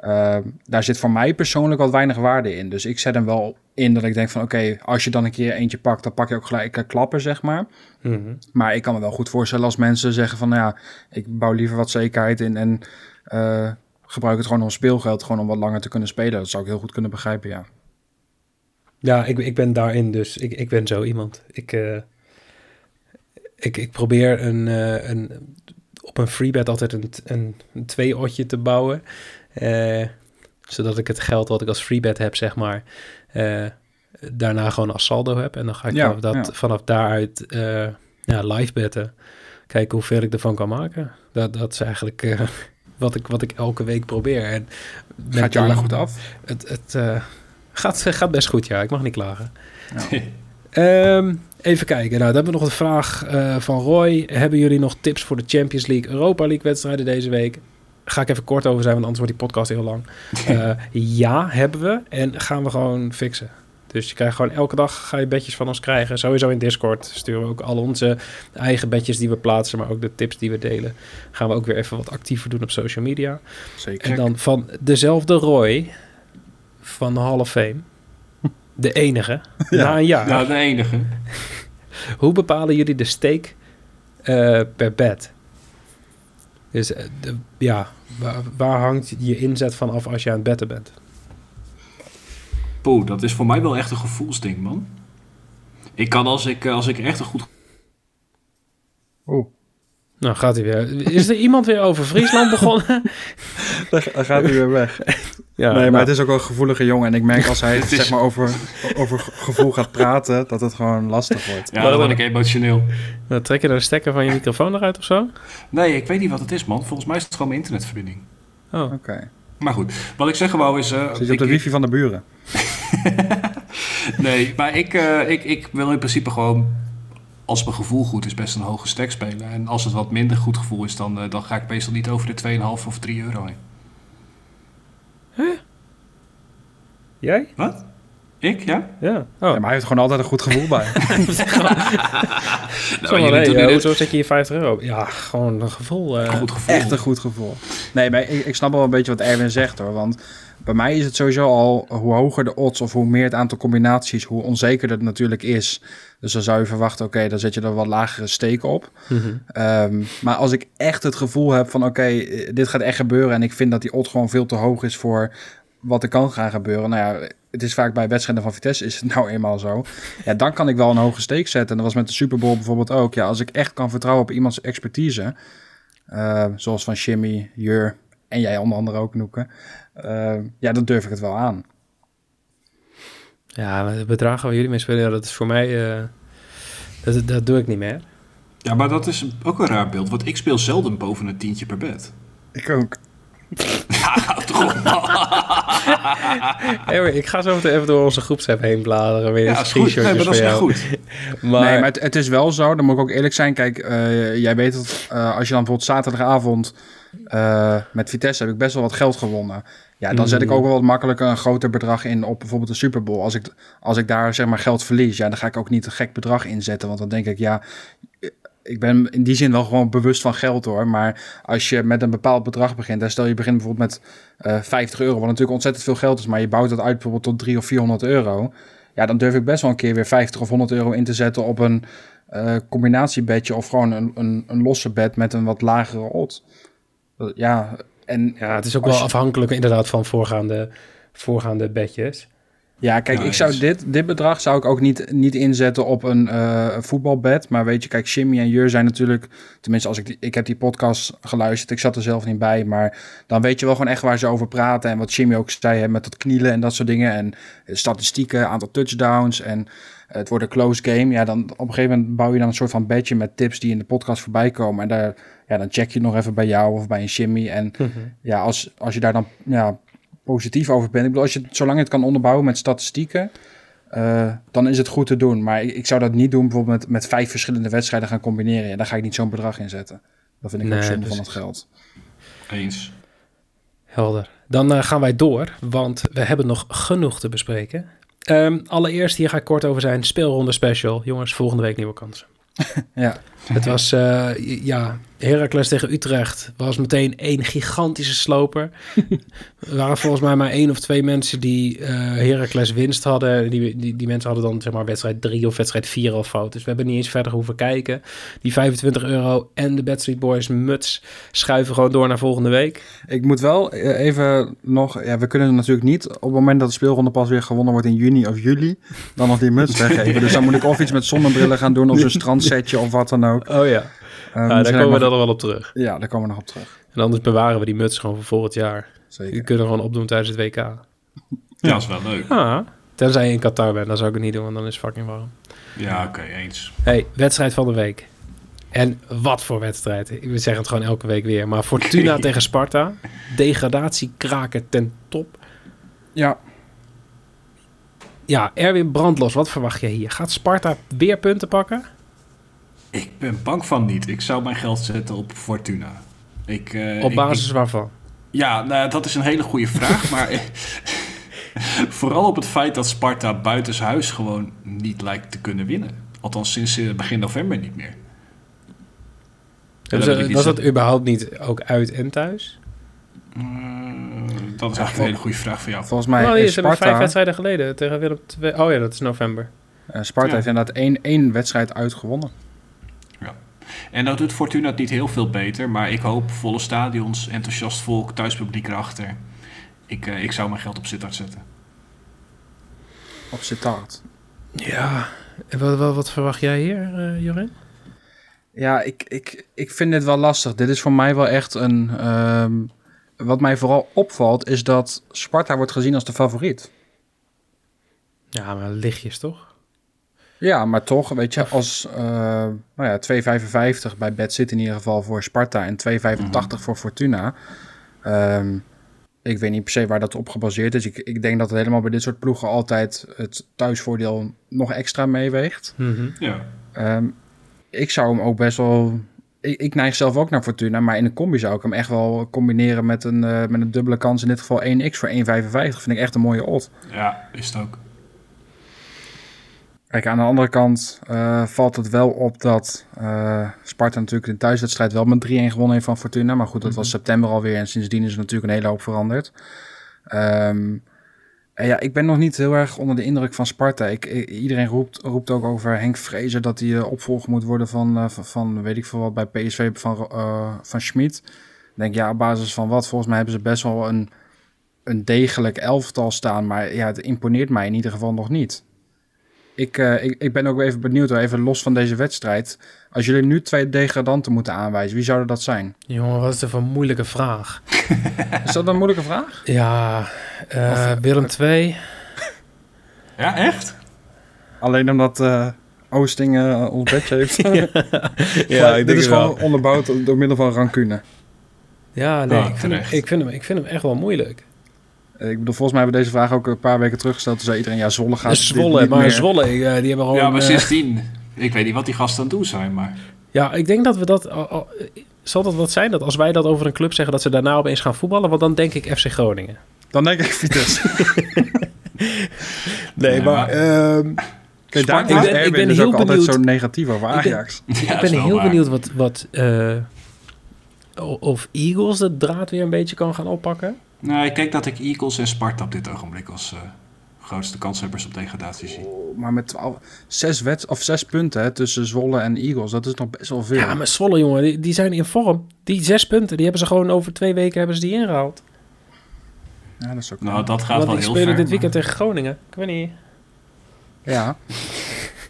[SPEAKER 3] Uh, daar zit voor mij persoonlijk wat weinig waarde in. Dus ik zet hem wel in dat ik denk van oké, als je dan een keer eentje pakt, dan pak je ook gelijk een klapper, zeg maar.
[SPEAKER 1] Mhm.
[SPEAKER 3] Maar ik kan me wel goed voorstellen als mensen zeggen van nou ja, ik bouw liever wat zekerheid in en uh, gebruik het gewoon om speelgeld, gewoon om wat langer te kunnen spelen. Dat zou ik heel goed kunnen begrijpen, ja.
[SPEAKER 1] Ja, ik, ik ben daarin dus. Ik, ik ben zo iemand. Ik, uh, ik, ik probeer een, uh, een, op een freebet altijd een, een, een twee-otje te bouwen. Uh, zodat ik het geld wat ik als freebet heb, zeg maar, daarna gewoon als saldo heb. En dan ga ik
[SPEAKER 3] Ja,
[SPEAKER 1] vanaf, dat,
[SPEAKER 3] ja.
[SPEAKER 1] vanaf daaruit ja, live betten. Kijken hoeveel ik ervan kan maken. Dat, dat is eigenlijk eh, wat, ik, wat ik elke week probeer. En
[SPEAKER 3] Gaat je
[SPEAKER 1] de
[SPEAKER 3] aardig
[SPEAKER 1] la-
[SPEAKER 3] goed af?
[SPEAKER 1] Het, het eh, gaat, gaat best goed, ja. Ik mag niet klagen.
[SPEAKER 3] Ja.
[SPEAKER 1] Ehm, even kijken. Nou, dan hebben we nog een vraag eh, van Roy. Hebben jullie nog tips voor de Champions League, Europa League wedstrijden deze week? Ga ik even kort over zijn, want anders wordt die podcast heel lang. Eh, ja, hebben we. En gaan we gewoon fixen. Dus je krijgt gewoon elke dag ga je bedjes van ons krijgen. Sowieso in Discord sturen we ook al onze eigen bedjes die we plaatsen, maar ook de tips die we delen. Gaan we ook weer even wat actiever doen op social media.
[SPEAKER 3] Zeker.
[SPEAKER 1] En dan van dezelfde Roy van de Hall of Fame. De enige.
[SPEAKER 3] Ja.
[SPEAKER 1] Na een jaar.
[SPEAKER 2] Ja, de enige.
[SPEAKER 1] Hoe bepalen jullie de steek eh, per bed? Dus eh, de, ja, waar, waar hangt je inzet van af als je aan het betten bent?
[SPEAKER 2] Poeh, dat is voor mij wel echt een gevoelsding, man. Ik kan als ik, eh, als ik echt een goed
[SPEAKER 3] Oeh,
[SPEAKER 1] Nou, gaat hij weer. Is er iemand weer over Friesland begonnen?
[SPEAKER 3] dan gaat hij weer weg.
[SPEAKER 1] ja,
[SPEAKER 3] nee, maar
[SPEAKER 1] nou,
[SPEAKER 3] het is ook wel een gevoelige jongen. En ik merk als hij
[SPEAKER 2] is-
[SPEAKER 3] zeg maar, over, over gevoel gaat praten, dat het gewoon lastig wordt.
[SPEAKER 2] Ja, dan word ik emotioneel.
[SPEAKER 1] nou, trek je er een stekker van je microfoon eruit of zo?
[SPEAKER 2] Nee, ik weet niet wat het is, man. Volgens mij is het gewoon mijn internetverbinding.
[SPEAKER 1] Oh,
[SPEAKER 3] Oké.
[SPEAKER 2] Maar goed, wat ik zeggen wou is... eh,
[SPEAKER 3] Zit je op de wifi van de buren?
[SPEAKER 2] Nee, maar ik, eh, ik, ik wil in principe gewoon... Als mijn gevoel goed is, best een hoge stek spelen. En als het wat minder goed gevoel is, dan, eh, dan ga ik meestal niet over de 2,5 of 3 euro heen.
[SPEAKER 1] jij?
[SPEAKER 2] Wat? Ik, ja?
[SPEAKER 1] Ja.
[SPEAKER 3] Ja,
[SPEAKER 1] Oh,
[SPEAKER 3] maar hij heeft gewoon altijd een goed gevoel bij.
[SPEAKER 2] Nou, jullie
[SPEAKER 1] nee, eh,
[SPEAKER 2] dit-
[SPEAKER 1] hoezo zet je hier 50 euro? Ja, gewoon een gevoel. eh.
[SPEAKER 2] Een goed gevoel.
[SPEAKER 3] Echt een goed gevoel. Nee, maar ik, ik snap wel een beetje wat Erwin zegt hoor. Want bij mij is het sowieso al hoe hoger de odds of hoe meer het aantal combinaties, hoe onzekerder het natuurlijk is. Dus dan zou je verwachten, oké, dan zet je er wat lagere steek op.
[SPEAKER 1] Mhm.
[SPEAKER 3] Ehm, maar als ik echt het gevoel heb van oké, eh, dit gaat echt gebeuren en ik vind dat die odd gewoon veel te hoog is voor wat er kan gaan gebeuren. Nou ja, het is vaak bij wedstrijden van Vitesse is het nou eenmaal zo. Ja, dan kan ik wel een hoge steek zetten. En dat was met de Super Bowl bijvoorbeeld ook. Ja, als ik echt kan vertrouwen op iemands expertise, eh, zoals van Jimmy, Jur en jij onder andere ook, Noeken. eh, ja, dan durf ik het wel aan.
[SPEAKER 1] Ja, de bedragen waar jullie mee spelen, ja, dat is voor mij... eh, dat, dat doe ik niet meer.
[SPEAKER 2] Ja, maar dat is ook een raar beeld. Want ik speel zelden boven een tientje per bed.
[SPEAKER 3] Ik ook.
[SPEAKER 2] Ja, toch.
[SPEAKER 1] Hey, ik ga zo meteen even door onze groepsapp heen bladeren. Weer
[SPEAKER 2] Ja, is goed. Nee,
[SPEAKER 1] screenshotjes
[SPEAKER 2] maar dat is goed.
[SPEAKER 1] Maar,
[SPEAKER 3] Nee, maar het, het is wel zo, dan moet ik ook eerlijk zijn. Kijk, eh, jij weet dat eh, als je dan bijvoorbeeld zaterdagavond eh, met Vitesse heb ik best wel wat geld gewonnen. Ja, dan zet ik
[SPEAKER 1] Mm.
[SPEAKER 3] ook wel wat makkelijker een groter bedrag in op bijvoorbeeld de Super Bowl. Als ik, als ik daar zeg maar geld verlies, ja, dan ga ik ook niet een gek bedrag inzetten. Want dan denk ik, ja, ik ben in die zin wel gewoon bewust van geld hoor. Maar als je met een bepaald bedrag begint, en stel je begint bijvoorbeeld met eh 50 euro, wat natuurlijk ontzettend veel geld is, maar je bouwt dat uit bijvoorbeeld tot 300 of 400 euro. Ja, dan durf ik best wel een keer weer 50 of 100 euro in te zetten op een eh, combinatiebedje of gewoon een, een, een losse bed met een wat lagere odd. Ja, en
[SPEAKER 1] ja, het is ook wel
[SPEAKER 3] je-
[SPEAKER 1] afhankelijk inderdaad van voorgaande, voorgaande bedjes.
[SPEAKER 3] Ja, kijk, ik zou dit, dit bedrag zou ik ook niet, niet inzetten op een eh, voetbalbed. Maar weet je, kijk, Jimmy en Jur zijn natuurlijk... Tenminste, als ik, die, ik heb die podcast geluisterd. Ik zat er zelf niet bij. Maar dan weet je wel gewoon echt waar ze over praten. En wat Jimmy ook zei, hè, met dat knielen en dat soort dingen. En statistieken, aantal touchdowns. En het wordt een close game. Ja, dan op een gegeven moment bouw je dan een soort van bedje met tips die in de podcast voorbij komen. En daar, ja, dan check je het nog even bij jou of bij een Jimmy. En ja, als, als je daar dan ja, positief over bent. Ik bedoel, als je, zolang je het kan onderbouwen met statistieken, eh, dan is het goed te doen. Maar ik, ik zou dat niet doen bijvoorbeeld met, met vijf verschillende wedstrijden gaan combineren. Ja, daar ga ik niet zo'n bedrag in zetten. Dat vind ik
[SPEAKER 1] Nee,
[SPEAKER 3] ook zonde van het geld.
[SPEAKER 2] Eens.
[SPEAKER 1] Helder. Dan eh, gaan wij door, want we hebben nog genoeg te bespreken. Ehm, allereerst, hier ga ik kort over zijn speelronde special. Jongens, volgende week nieuwe kansen.
[SPEAKER 3] Ja.
[SPEAKER 1] Het was, eh, ja, Heracles tegen Utrecht was meteen één gigantische sloper. er waren volgens mij maar één of twee mensen die eh Heracles winst hadden. Die, die, die mensen hadden dan zeg maar wedstrijd drie of wedstrijd vier al fout. Dus we hebben niet eens verder hoeven kijken. Die 25 euro en de Bad Street Boys muts schuiven gewoon door naar volgende week.
[SPEAKER 3] Ik moet wel eh, even nog... Ja, we kunnen natuurlijk niet op het moment dat de speelronde pas weer gewonnen wordt in juni of juli... dan nog die muts weggeven. Dus dan moet ik of iets met zonnebrillen gaan doen of een strandsetje of wat dan ook.
[SPEAKER 1] Oh ja,
[SPEAKER 3] Eh,
[SPEAKER 1] daar
[SPEAKER 3] misschien
[SPEAKER 1] komen we dan nog wel op terug.
[SPEAKER 3] Ja, daar komen we nog op terug.
[SPEAKER 1] En anders bewaren we die muts gewoon voor volgend jaar. Die
[SPEAKER 3] Zeker.
[SPEAKER 1] kunnen we gewoon opdoen tijdens het WK.
[SPEAKER 2] Ja, dat is wel leuk.
[SPEAKER 1] Ah, tenzij je in Qatar bent, dan zou ik het niet doen, want dan is het fucking warm.
[SPEAKER 2] Ja, oké, eens.
[SPEAKER 1] Hey, wedstrijd van de week. En wat voor wedstrijd. We zeggen het gewoon elke week weer. Maar Fortuna tegen Sparta. Degradatie kraken ten top.
[SPEAKER 3] Ja,
[SPEAKER 1] Ja, Erwin Brandlos, wat verwacht jij hier? Gaat Sparta weer punten pakken?
[SPEAKER 2] Ik ben bang van niet. Ik zou mijn geld zetten op Fortuna. Ik, eh,
[SPEAKER 1] Op basis
[SPEAKER 2] ik-
[SPEAKER 1] waarvan?
[SPEAKER 2] ja, nou, dat is een hele goede vraag. maar vooral op het feit dat Sparta buitenshuis gewoon niet lijkt te kunnen winnen. Althans, sinds eh, begin november niet meer. Niet
[SPEAKER 1] was dat überhaupt niet ook uit en thuis?
[SPEAKER 2] Eh, dat is eigenlijk een hele goede vraag voor jou.
[SPEAKER 3] volgens mij
[SPEAKER 1] oh,
[SPEAKER 3] is
[SPEAKER 1] nee, ze hebben vijf
[SPEAKER 3] Sparta...
[SPEAKER 1] wedstrijden geleden tegen Willem II. Oh ja, dat is november.
[SPEAKER 3] Sparta
[SPEAKER 2] Ja.
[SPEAKER 3] heeft inderdaad één, één wedstrijd uitgewonnen.
[SPEAKER 2] En dat doet Fortuna het niet heel veel beter. Maar ik hoop volle stadions, enthousiast volk, thuispubliek erachter. Ik, eh, ik zou mijn geld op Sittard zetten.
[SPEAKER 3] Op Sittard.
[SPEAKER 1] Ja, en wat, wat, wat verwacht jij hier, eh Jorin?
[SPEAKER 3] Ja, ik, ik, ik vind dit wel lastig. Dit is voor mij wel echt een... ehm, wat mij vooral opvalt is dat Sparta wordt gezien als de favoriet.
[SPEAKER 1] Ja, maar lichtjes toch?
[SPEAKER 3] Ja, maar toch, weet je, als eh nou ja, 2,55 bij Bad City in ieder geval voor Sparta en 2,85 voor Fortuna. Ehm, ik weet niet per se waar dat op gebaseerd is. Ik, ik denk dat het helemaal bij dit soort ploegen altijd het thuisvoordeel nog extra meeweegt.
[SPEAKER 1] Mhm.
[SPEAKER 2] Ja.
[SPEAKER 3] Ehm, ik zou hem ook best wel. Ik, ik neig zelf ook naar Fortuna, maar in een combi zou ik hem echt wel combineren met een, eh, met een dubbele kans. In dit geval 1x voor 1,55. Vind ik echt een mooie odd.
[SPEAKER 2] ja, is het ook.
[SPEAKER 3] Kijk, aan de andere kant eh, valt het wel op dat eh, Sparta natuurlijk de thuiswedstrijd wel met 3-1 gewonnen heeft van Fortuna. Maar goed, dat was september alweer en sindsdien is er natuurlijk een hele hoop veranderd. Ehm, en ja, ik ben nog niet heel erg onder de indruk van Sparta. Ik, iedereen roept, roept ook over Henk Vrezer dat hij eh, opvolger moet worden van, van, van, weet ik veel wat, bij PSV van, van Schmid. Denk, ja, op basis van wat? Volgens mij hebben ze best wel een, een degelijk elftal staan. Maar ja, het imponeert mij in ieder geval nog niet. Ik, eh, ik, ik ben ook even benieuwd, even los van deze wedstrijd. Als jullie nu twee degradanten moeten aanwijzen, wie zouden dat zijn?
[SPEAKER 1] Jongen, wat is dat voor een moeilijke vraag?
[SPEAKER 3] Is dat een moeilijke vraag?
[SPEAKER 1] Ja, eh, Willem II.
[SPEAKER 2] Ja, echt?
[SPEAKER 3] Alleen omdat eh, Oosting eh, ons bedje heeft.
[SPEAKER 1] Ja,
[SPEAKER 3] dit is gewoon onderbouwd door middel van rancune.
[SPEAKER 1] Ja, nee,
[SPEAKER 2] Ah,
[SPEAKER 1] ik, vind hem,
[SPEAKER 2] terecht.
[SPEAKER 1] ik, vind hem, ik vind hem echt wel moeilijk.
[SPEAKER 3] Eh, Ik bedoel, volgens mij hebben we deze vraag ook een paar weken teruggesteld. Toen zei iedereen, ja, Zwolle gaat dit
[SPEAKER 1] Zwolle,
[SPEAKER 3] niet
[SPEAKER 1] maar
[SPEAKER 3] meer.
[SPEAKER 1] Zwolle, eh, die hebben gewoon...
[SPEAKER 2] ja, maar
[SPEAKER 1] eh,
[SPEAKER 2] sindsdien... Ik weet niet wat die gasten aan het doen zijn, maar...
[SPEAKER 1] ja, ik denk dat we dat... al- al- zal dat wat zijn? Dat als wij dat over een club zeggen, dat ze daarna opeens gaan voetballen? Want dan denk ik FC Groningen.
[SPEAKER 3] Dan denk ik Vitesse.
[SPEAKER 1] Nee,
[SPEAKER 2] Ja,
[SPEAKER 1] maar...
[SPEAKER 2] maar-
[SPEAKER 1] ehm,
[SPEAKER 3] Kijk, daar
[SPEAKER 1] Ik ben- ik
[SPEAKER 3] dus
[SPEAKER 1] heel
[SPEAKER 3] ook altijd
[SPEAKER 1] benieuwd.
[SPEAKER 3] zo negatief over
[SPEAKER 1] ben-
[SPEAKER 3] Ajax.
[SPEAKER 2] Ja,
[SPEAKER 1] ik ben heel
[SPEAKER 2] waar.
[SPEAKER 1] benieuwd wat... wat eh, of Eagles de draad weer een beetje kan gaan oppakken.
[SPEAKER 2] Nou, ik denk dat ik Eagles en Sparta op dit ogenblik als eh, grootste kanshebbers op degradatie zie.
[SPEAKER 3] Maar met 12, zes, wet, of zes punten hè, tussen Zwolle en Eagles, dat is nog best wel veel.
[SPEAKER 1] Ja, maar Zwolle, jongen, die, die zijn in vorm. Die zes punten, die hebben ze gewoon over twee weken hebben ze die ingehaald.
[SPEAKER 3] Ja, dat is ook
[SPEAKER 2] Nou, dat gaat
[SPEAKER 1] Want
[SPEAKER 2] wel
[SPEAKER 1] die
[SPEAKER 2] heel
[SPEAKER 1] spelen
[SPEAKER 2] ver.
[SPEAKER 1] dit weekend tegen Groningen. Ik weet niet.
[SPEAKER 3] Ja.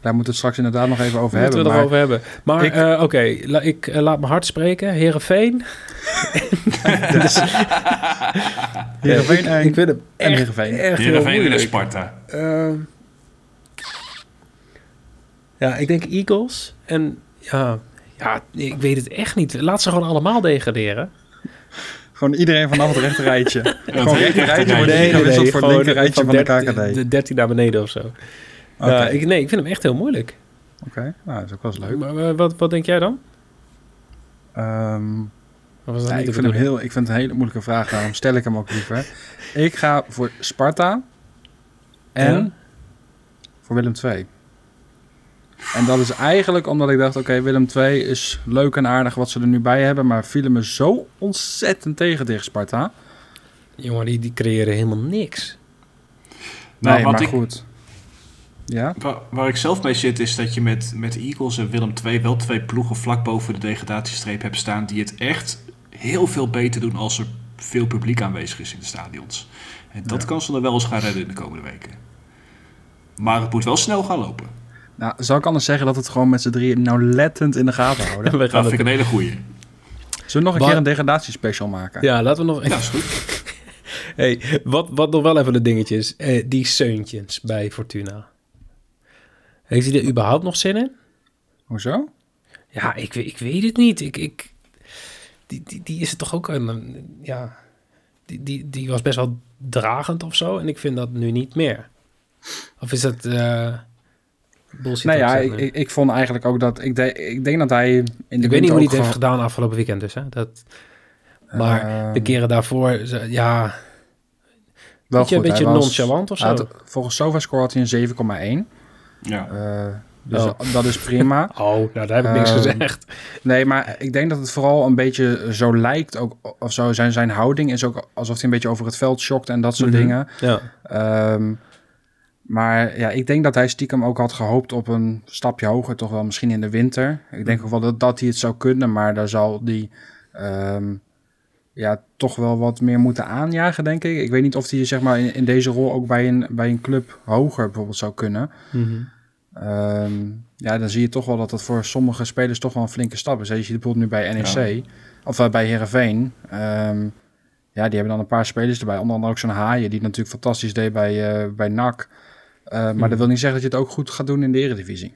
[SPEAKER 3] Daar moeten we het straks inderdaad nog even over
[SPEAKER 1] Daar moeten
[SPEAKER 3] hebben.
[SPEAKER 1] we het over hebben. Maar
[SPEAKER 3] ik-
[SPEAKER 1] eh, oké, la- ik eh, laat mijn hart spreken. Herenveen.
[SPEAKER 3] Heerenveen en,
[SPEAKER 1] ik vind hem
[SPEAKER 3] en
[SPEAKER 1] echt,
[SPEAKER 3] Heerenveen.
[SPEAKER 1] echt heel
[SPEAKER 2] Heerenveen en
[SPEAKER 1] moeilijk.
[SPEAKER 2] Sparta.
[SPEAKER 1] Ehm, ja, ik denk Eagles. En ja, ja, ik weet het echt niet. Laat ze gewoon allemaal degraderen.
[SPEAKER 3] Gewoon iedereen vanaf het rechter rijtje. Gewoon
[SPEAKER 2] hele
[SPEAKER 3] rechter rijtje wordt voor het linker rijtje van de KKD.
[SPEAKER 1] De 13 naar beneden of zo. Ik, nee, ik vind hem echt heel moeilijk.
[SPEAKER 3] Oké. nou, dat is ook wel eens leuk.
[SPEAKER 1] Maar, wat, wat denk jij dan?
[SPEAKER 3] Ehm,
[SPEAKER 1] Of was dat
[SPEAKER 3] ja,
[SPEAKER 1] niet
[SPEAKER 3] ik, vind hem heel, ik vind het een hele moeilijke vraag, daarom stel ik hem ook liever. Ik ga voor Sparta en
[SPEAKER 1] Ja?
[SPEAKER 3] voor Willem II. En dat is eigenlijk omdat ik dacht, oké, Willem II is leuk en aardig wat ze er nu bij hebben, maar vielen me zo ontzettend tegen tegen Sparta.
[SPEAKER 1] Jongen, die, die creëren helemaal niks.
[SPEAKER 2] Nou,
[SPEAKER 3] nee, maar
[SPEAKER 2] ik,
[SPEAKER 3] goed. Ja?
[SPEAKER 2] Waar, waar ik zelf mee zit, is dat je met, met Eagles en Willem II wel twee ploegen vlak boven de degradatiestreep hebt staan. die het echt heel veel beter doen als er veel publiek aanwezig is in de stadions. En dat
[SPEAKER 3] Ja.
[SPEAKER 2] kan ze er wel eens gaan redden in de komende weken. Maar het moet wel snel gaan lopen.
[SPEAKER 3] Nou, zou ik anders zeggen dat het gewoon met z'n drieën nauwlettend in de gaten houden?
[SPEAKER 1] We
[SPEAKER 2] Dat
[SPEAKER 1] gaan
[SPEAKER 2] vind ik
[SPEAKER 1] het,
[SPEAKER 2] een hele goeie.
[SPEAKER 3] Zullen we nog een keer een degradatiespecial maken?
[SPEAKER 1] ja, laten we nog...
[SPEAKER 2] Ja, is goed.
[SPEAKER 1] Hey, wat, wat nog wel even de dingetje is. eh, die Seuntjens bij Fortuna. Heeft hij er überhaupt nog zin in?
[SPEAKER 3] Hoezo?
[SPEAKER 1] Ja, ik, ik weet het niet. Ik, ik, die, die, die is het toch ook een... Ja, die, die, die was best wel dragend of zo. En ik vind dat nu niet meer. Of is dat... bullshit?
[SPEAKER 3] nou ja,
[SPEAKER 1] ik
[SPEAKER 3] ik, vond eigenlijk ook dat... Ik, de- ik denk dat hij in de
[SPEAKER 1] Ik weet niet hoe hij het heeft gedaan afgelopen weekend dus. Hè? Dat, maar
[SPEAKER 3] Ehm,
[SPEAKER 1] de keren daarvoor, ja,
[SPEAKER 3] wel
[SPEAKER 1] je, een
[SPEAKER 3] goed.
[SPEAKER 1] beetje
[SPEAKER 3] was-
[SPEAKER 1] nonchalant of zo.
[SPEAKER 3] had- volgens SofaScore had hij een 7,1.
[SPEAKER 2] Ja.
[SPEAKER 3] Eh, dus
[SPEAKER 1] Oh.
[SPEAKER 3] dat is prima.
[SPEAKER 1] Oh, nou, daar heb ik niks
[SPEAKER 3] Ehm,
[SPEAKER 1] gezegd.
[SPEAKER 3] Nee, maar ik denk dat het vooral een beetje zo lijkt, ook, of zo zijn, zijn houding is ook alsof hij een beetje over het veld schokt en dat soort
[SPEAKER 1] Mhm.
[SPEAKER 3] dingen.
[SPEAKER 1] Ja.
[SPEAKER 3] Ehm, maar ja, ik denk dat hij stiekem ook had gehoopt op een stapje hoger, toch wel misschien in de winter. Ik denk ook wel dat, dat hij het zou kunnen, maar daar zal die ehm, ja, toch wel wat meer moeten aanjagen, denk ik. Ik weet niet of hij zeg maar in, in deze rol ook bij een, bij een club hoger bijvoorbeeld zou kunnen.
[SPEAKER 1] Mhm.
[SPEAKER 3] Ehm, ja, dan zie je toch wel dat dat voor sommige spelers toch wel een flinke stap is. hè. Je ziet bijvoorbeeld nu bij NEC, of uh, bij Herenveen. ja, die hebben dan een paar spelers erbij. Onder andere ook zo'n Haaien, die het natuurlijk fantastisch deed bij, uh, bij NAC. Uh, maar
[SPEAKER 1] Mhm.
[SPEAKER 3] dat wil niet zeggen dat je het ook goed gaat doen in de Eredivisie.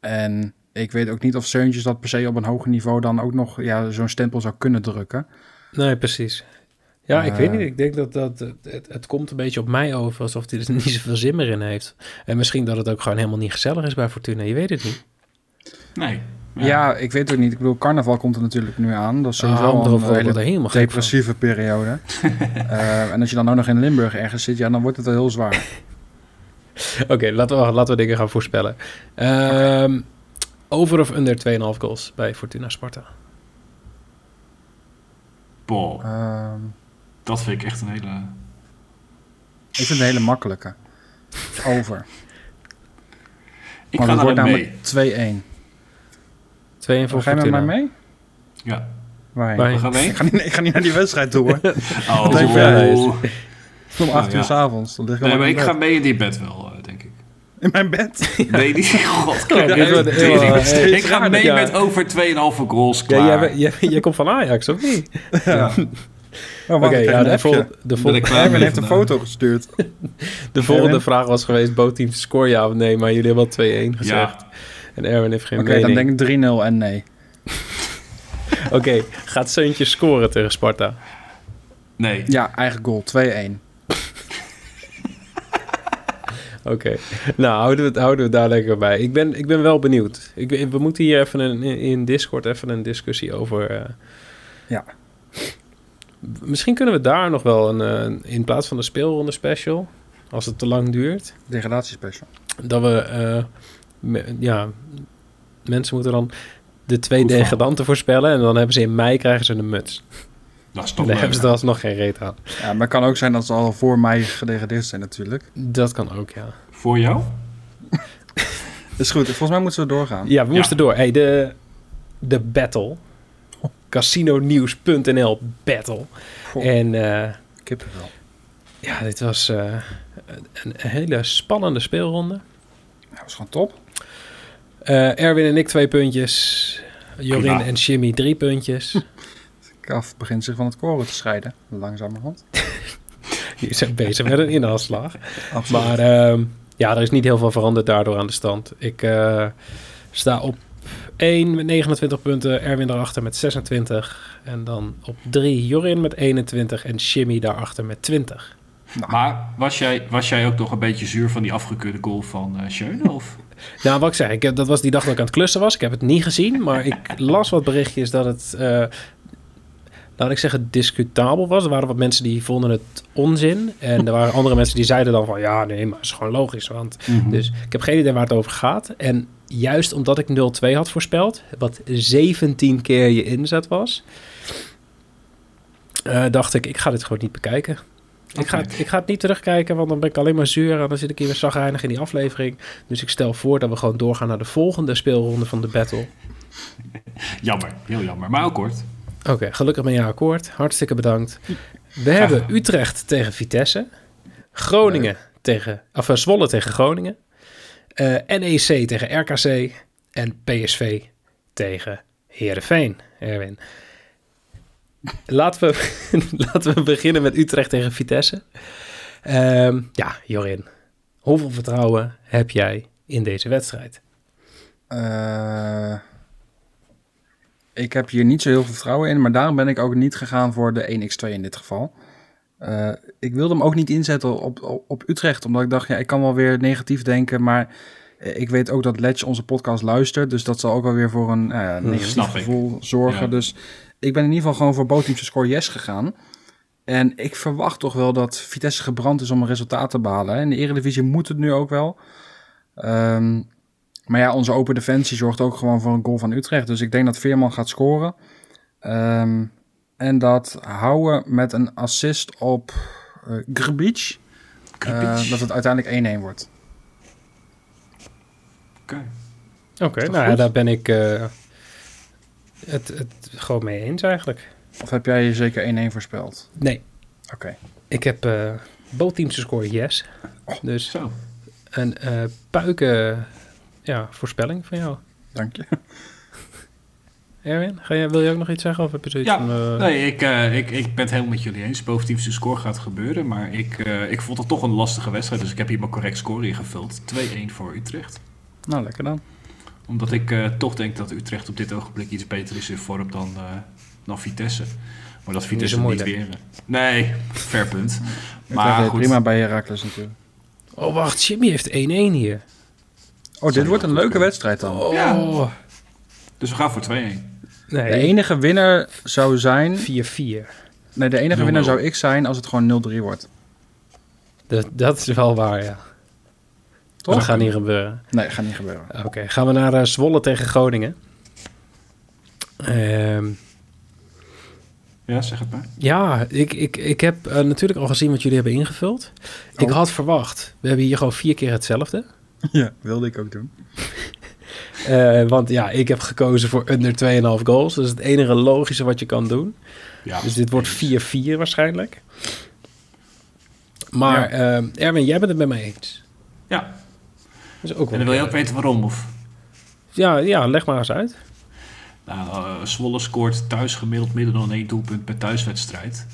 [SPEAKER 3] En ik weet ook niet of Seuntjes dat per se op een hoger niveau dan ook nog ja, zo'n stempel zou kunnen drukken.
[SPEAKER 1] Nee, precies. Ja, ik
[SPEAKER 3] Eh.
[SPEAKER 1] weet niet. Ik denk dat, dat het, het komt een beetje op mij over alsof hij er niet zoveel zin meer in heeft. En misschien dat het ook gewoon helemaal niet gezellig is bij Fortuna. Je weet het niet.
[SPEAKER 2] Nee.
[SPEAKER 3] Ja, ik weet het ook niet. Ik bedoel, carnaval komt er natuurlijk nu aan. Dat is sowieso
[SPEAKER 1] Ah,
[SPEAKER 3] al
[SPEAKER 1] erover
[SPEAKER 3] een
[SPEAKER 1] worden
[SPEAKER 3] hele
[SPEAKER 1] helemaal gek van.
[SPEAKER 3] depressieve periode. Eh, en als je dan ook nog in Limburg ergens zit, ja, dan wordt het wel heel zwaar.
[SPEAKER 1] Oké, laten, we, laten we dingen gaan voorspellen. Ehm, Over of under 2,5 goals bij Fortuna Sparta?
[SPEAKER 2] Boah,
[SPEAKER 3] Ehm,
[SPEAKER 2] dat vind ik echt een hele...
[SPEAKER 3] ik vind het een hele makkelijke. Over.
[SPEAKER 2] Ik
[SPEAKER 3] Want
[SPEAKER 2] ga
[SPEAKER 3] het wordt namelijk 2-1.
[SPEAKER 1] 2-1 voor
[SPEAKER 3] Ga je met mij mee?
[SPEAKER 2] Ja.
[SPEAKER 3] Waarheen?
[SPEAKER 1] Waarheen?
[SPEAKER 2] We gaan mee?
[SPEAKER 3] Ik ga, niet, ik ga niet naar die wedstrijd toe hoor.
[SPEAKER 2] Oh,
[SPEAKER 3] Om 8
[SPEAKER 2] ja.
[SPEAKER 3] uur s'avonds. Dan lig ik
[SPEAKER 2] Nee, maar ik
[SPEAKER 3] bed.
[SPEAKER 2] ga mee in die bed wel, eh.
[SPEAKER 3] In mijn bed?
[SPEAKER 2] Nee, die... God,
[SPEAKER 1] Ja, heel,
[SPEAKER 2] ik ga mee
[SPEAKER 1] ja.
[SPEAKER 2] met over 2,5 goals
[SPEAKER 1] Ja,
[SPEAKER 2] klaar.
[SPEAKER 1] jij, jij, jij komt van Ajax, of niet?
[SPEAKER 2] Ja.
[SPEAKER 3] Oh,
[SPEAKER 1] Oké,
[SPEAKER 3] krijg
[SPEAKER 1] ja,
[SPEAKER 3] een
[SPEAKER 1] de, vol, de, vol-
[SPEAKER 2] Ben ik klaar
[SPEAKER 3] Erwin heeft een foto gestuurd.
[SPEAKER 1] de volgende
[SPEAKER 3] Erwin?
[SPEAKER 1] vraag was geweest, bootteam score ja of nee, maar jullie hebben al 2-1 gezegd.
[SPEAKER 2] Ja,
[SPEAKER 1] En Erwin heeft geen
[SPEAKER 3] Oké, dan denk ik 3-0 en nee.
[SPEAKER 1] Oké, gaat Seuntje scoren tegen Sparta?
[SPEAKER 2] nee.
[SPEAKER 3] Ja, eigen goal. 2-1.
[SPEAKER 1] Oké, nou houden we, het, houden we daar lekker bij. Ik ben, ik ben wel benieuwd. Ik, we moeten hier even een, in Discord even een discussie over... eh,
[SPEAKER 3] Ja.
[SPEAKER 1] Misschien kunnen we daar nog wel een, eh, in plaats van de speelronde special, als het te lang duurt,
[SPEAKER 3] Degradatiespecial.
[SPEAKER 1] dat we, eh, me- ja, mensen moeten dan de twee
[SPEAKER 2] Goed
[SPEAKER 1] degradanten voorspellen en dan hebben ze in mei krijgen ze een muts.
[SPEAKER 2] Dat is toch
[SPEAKER 1] dan hebben ze er alsnog geen reet aan.
[SPEAKER 3] Ja, maar het kan ook zijn dat ze al voor mij gedegradeerd zijn natuurlijk.
[SPEAKER 1] Dat kan ook, ja.
[SPEAKER 2] Voor jou?
[SPEAKER 3] Is goed, volgens mij moeten we doorgaan.
[SPEAKER 1] Ja, we
[SPEAKER 2] Ja.
[SPEAKER 1] moesten door. Hey, de, de battle. Casinonews.nl battle.
[SPEAKER 3] Goh,
[SPEAKER 1] En eh,
[SPEAKER 3] kippenvel.
[SPEAKER 1] ja, dit was eh, een, een hele spannende speelronde.
[SPEAKER 3] Ja, was gewoon top.
[SPEAKER 1] Eh, Erwin en ik twee puntjes. Jorin
[SPEAKER 2] Prima.
[SPEAKER 1] en Jimmy drie puntjes.
[SPEAKER 3] Kaf begint zich van het koren te scheiden. Langzamerhand.
[SPEAKER 1] Die zijn bezig met een inhaalslag.
[SPEAKER 3] Absoluut.
[SPEAKER 1] Maar ehm, ja, er is niet heel veel veranderd daardoor aan de stand. Ik eh, sta op 1 met 29 punten. Erwin daarachter met 26. En dan op 3 Jorin met 21. En Jimmy daarachter met 20.
[SPEAKER 2] Maar was jij, was jij ook nog een beetje zuur van die afgekeurde goal van eh Schöne? Of?
[SPEAKER 1] Nou, wat ik zeg, ik heb, dat was die dag dat ik aan het klussen was. Ik heb het niet gezien, maar ik las wat berichtjes dat het... eh, laat ik zeggen, discutabel was. Er waren wat mensen die vonden het onzin. En er waren andere mensen die zeiden dan van... ja, nee, maar het is gewoon logisch. Want,
[SPEAKER 2] Mhm.
[SPEAKER 1] Dus ik heb geen idee waar het over gaat. En juist omdat ik 0-2 had voorspeld... wat 17 keer je inzet was... eh, dacht ik, ik ga dit gewoon niet bekijken. Ik, ga, het- ik ga het niet terugkijken, want dan ben ik alleen maar zuur... en dan zit ik hier weer zagrijnig in die aflevering. Dus ik stel voor dat we gewoon doorgaan naar de volgende speelronde van de battle...
[SPEAKER 2] Jammer, heel jammer. Maar ook kort.
[SPEAKER 1] Oké, gelukkig ben je akkoord. Hartstikke bedankt. We hebben. Utrecht tegen Vitesse. Groningen tegen... Of eh, Zwolle tegen Groningen. eh, NEC tegen RKC. En PSV tegen Heerenveen. Erwin. Laten we, laten we beginnen met Utrecht tegen Vitesse. Ehm, ja, Jorin. Hoeveel vertrouwen heb jij in deze wedstrijd?
[SPEAKER 3] Eh, ik heb hier niet zo heel veel vertrouwen in, maar daarom ben ik ook niet gegaan voor de 1x2 in dit geval. Eh, ik wilde hem ook niet inzetten op, op, op Utrecht, omdat ik dacht, ja, ik kan wel weer negatief denken, maar eh, ik weet ook dat Letch onze podcast luistert, dus dat zal ook wel weer voor een uh, negatief
[SPEAKER 2] ik.
[SPEAKER 3] gevoel zorgen.
[SPEAKER 2] Ja.
[SPEAKER 3] Dus ik ben in ieder geval gewoon voor bootteams score yes gegaan. En ik verwacht toch wel dat Vitesse gebrand is om een resultaat te behalen. hè. In de Eredivisie moet het nu ook wel. Ehm, maar ja, onze open defensie zorgt ook gewoon voor een goal van Utrecht. Dus ik denk dat Veerman gaat scoren. Ehm, en dat Houwen met een assist op uh, Grbic. Uh, dat het uiteindelijk 1-1 wordt.
[SPEAKER 2] Oké.
[SPEAKER 1] Oké, nou ja, daar ben ik eh, het, het gewoon mee eens eigenlijk.
[SPEAKER 3] Of heb jij je zeker 1-1 voorspeld?
[SPEAKER 1] Nee,
[SPEAKER 3] Oké.
[SPEAKER 1] ik heb uh, both teams gescoord yes. Dus
[SPEAKER 2] Zo.
[SPEAKER 1] een uh, puiken ja, voorspelling van jou.
[SPEAKER 3] Dank je.
[SPEAKER 1] Erwin, ga je, wil je ook nog iets zeggen? Of heb je zoiets
[SPEAKER 2] Ja,
[SPEAKER 1] van... Uh...
[SPEAKER 2] Nee, ik, uh, ik, ik ben het helemaal met jullie eens. De score gaat gebeuren. Maar ik, uh, ik vond het toch een lastige wedstrijd. Dus ik heb hier mijn correct score ingevuld. 2-1 voor Utrecht.
[SPEAKER 3] Nou, lekker dan.
[SPEAKER 2] Omdat ik uh, toch denk dat Utrecht op dit ogenblik iets beter is in vorm dan, uh, dan Vitesse. Maar dat Vitesse niet, niet weer... Nee, fair punt.
[SPEAKER 3] maar goed. prima bij Herakles natuurlijk.
[SPEAKER 1] Oh, wacht. Jimmy heeft 1-1 hier.
[SPEAKER 3] Oh, dit wordt een leuke wedstrijd dan.
[SPEAKER 1] Oh.
[SPEAKER 2] Ja. Dus we gaan voor 2-1.
[SPEAKER 1] Nee.
[SPEAKER 3] De enige winnaar zou zijn...
[SPEAKER 1] 4-4.
[SPEAKER 3] Nee, de enige 0 -0. winnaar zou ik zijn als het gewoon 0-3 wordt.
[SPEAKER 1] Dat, dat is wel waar, ja. Toch? Dat gaat niet gebeuren.
[SPEAKER 3] Nee, gaat niet gebeuren.
[SPEAKER 1] Oké, okay, gaan we naar uh, Zwolle tegen Groningen. Um,
[SPEAKER 2] ja, zeg het maar.
[SPEAKER 1] Ja, ik, ik, ik heb uh, natuurlijk al gezien wat jullie hebben ingevuld. Oh. Ik had verwacht, we hebben hier gewoon vier keer hetzelfde.
[SPEAKER 3] Ja, wilde ik ook doen.
[SPEAKER 1] uh, want ja, ik heb gekozen voor under 2,5 goals. Dat is het enige logische wat je kan doen.
[SPEAKER 2] Ja,
[SPEAKER 1] dus dit wordt 4-4 waarschijnlijk. Maar ja. uh, Erwin, jij bent het met mij eens.
[SPEAKER 2] Ja.
[SPEAKER 1] Dat is ook
[SPEAKER 2] en dan wil je ook weten waarom? Of?
[SPEAKER 1] Ja, ja, leg maar eens uit.
[SPEAKER 2] Nou, uh, Zwolle scoort thuis gemiddeld minder dan één doelpunt per thuiswedstrijd.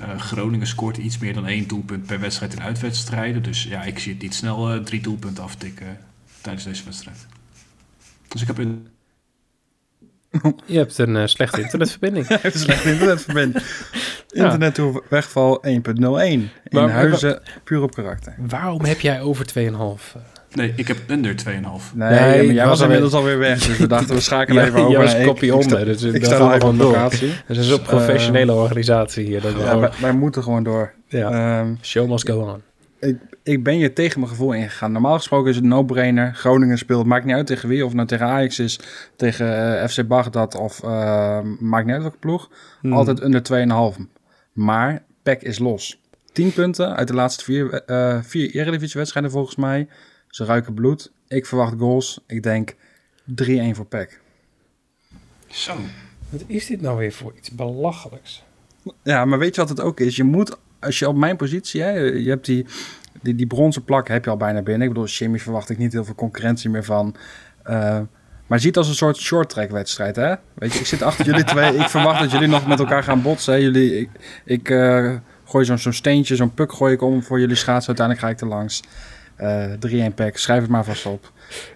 [SPEAKER 2] Uh, Groningen scoort iets meer dan één doelpunt per wedstrijd in uitwedstrijden. Dus ja, ik zie het niet snel uh, drie doelpunten aftikken tijdens deze wedstrijd. Dus ik heb een...
[SPEAKER 1] Je hebt een uh, slechte internetverbinding.
[SPEAKER 3] een slechte internetverbinding. Internet ja. wegval 1.01. In maar, huizen puur op karakter.
[SPEAKER 1] Waarom heb jij over 2,5?
[SPEAKER 2] Nee, ik heb under 2,5.
[SPEAKER 3] Nee, nee maar jij was inmiddels alweer weg. Dus we dachten, we schakelen even over.
[SPEAKER 1] Ja, was kopie onder. Dus
[SPEAKER 3] ik sta nog even op locatie.
[SPEAKER 1] Het is een professionele uh, organisatie hier. Dat
[SPEAKER 3] ja, wij, wij, moeten gewoon door.
[SPEAKER 1] Ja. Um, Show must go on.
[SPEAKER 3] Ik, ik ben hier tegen mijn gevoel ingegaan. Normaal gesproken is het no-brainer. Groningen speelt, maakt niet uit tegen wie. Of het nou tegen Ajax is, tegen uh, FC Bagdad of uh, maakt niet uit welke ploeg. Hmm. Altijd onder 2,5. Maar PEC is los. 10 punten uit de laatste vier, uh, vier Eredivisie-wedstrijden volgens mij. Ze ruiken bloed. Ik verwacht goals. Ik denk 3-1 voor PEC.
[SPEAKER 2] Zo.
[SPEAKER 1] Wat is dit nou weer voor iets belachelijks?
[SPEAKER 3] Ja, maar weet je wat het ook is? Je moet, als je op mijn positie, hè, je hebt die, die, die bronzen plak heb je al bijna binnen. Ik bedoel, Jimmy verwacht ik niet heel veel concurrentie meer van. Uh, maar ziet als een soort short track wedstrijd, hè? Weet je, ik zit achter jullie twee. Ik verwacht dat jullie nog met elkaar gaan botsen. Hè? Jullie, ik, ik uh, gooi zo'n zo'n steentje, zo'n puk gooi ik om voor jullie schaatsen. Uiteindelijk ga ik er langs. Uh, 3-1 pack. Schrijf het maar vast op.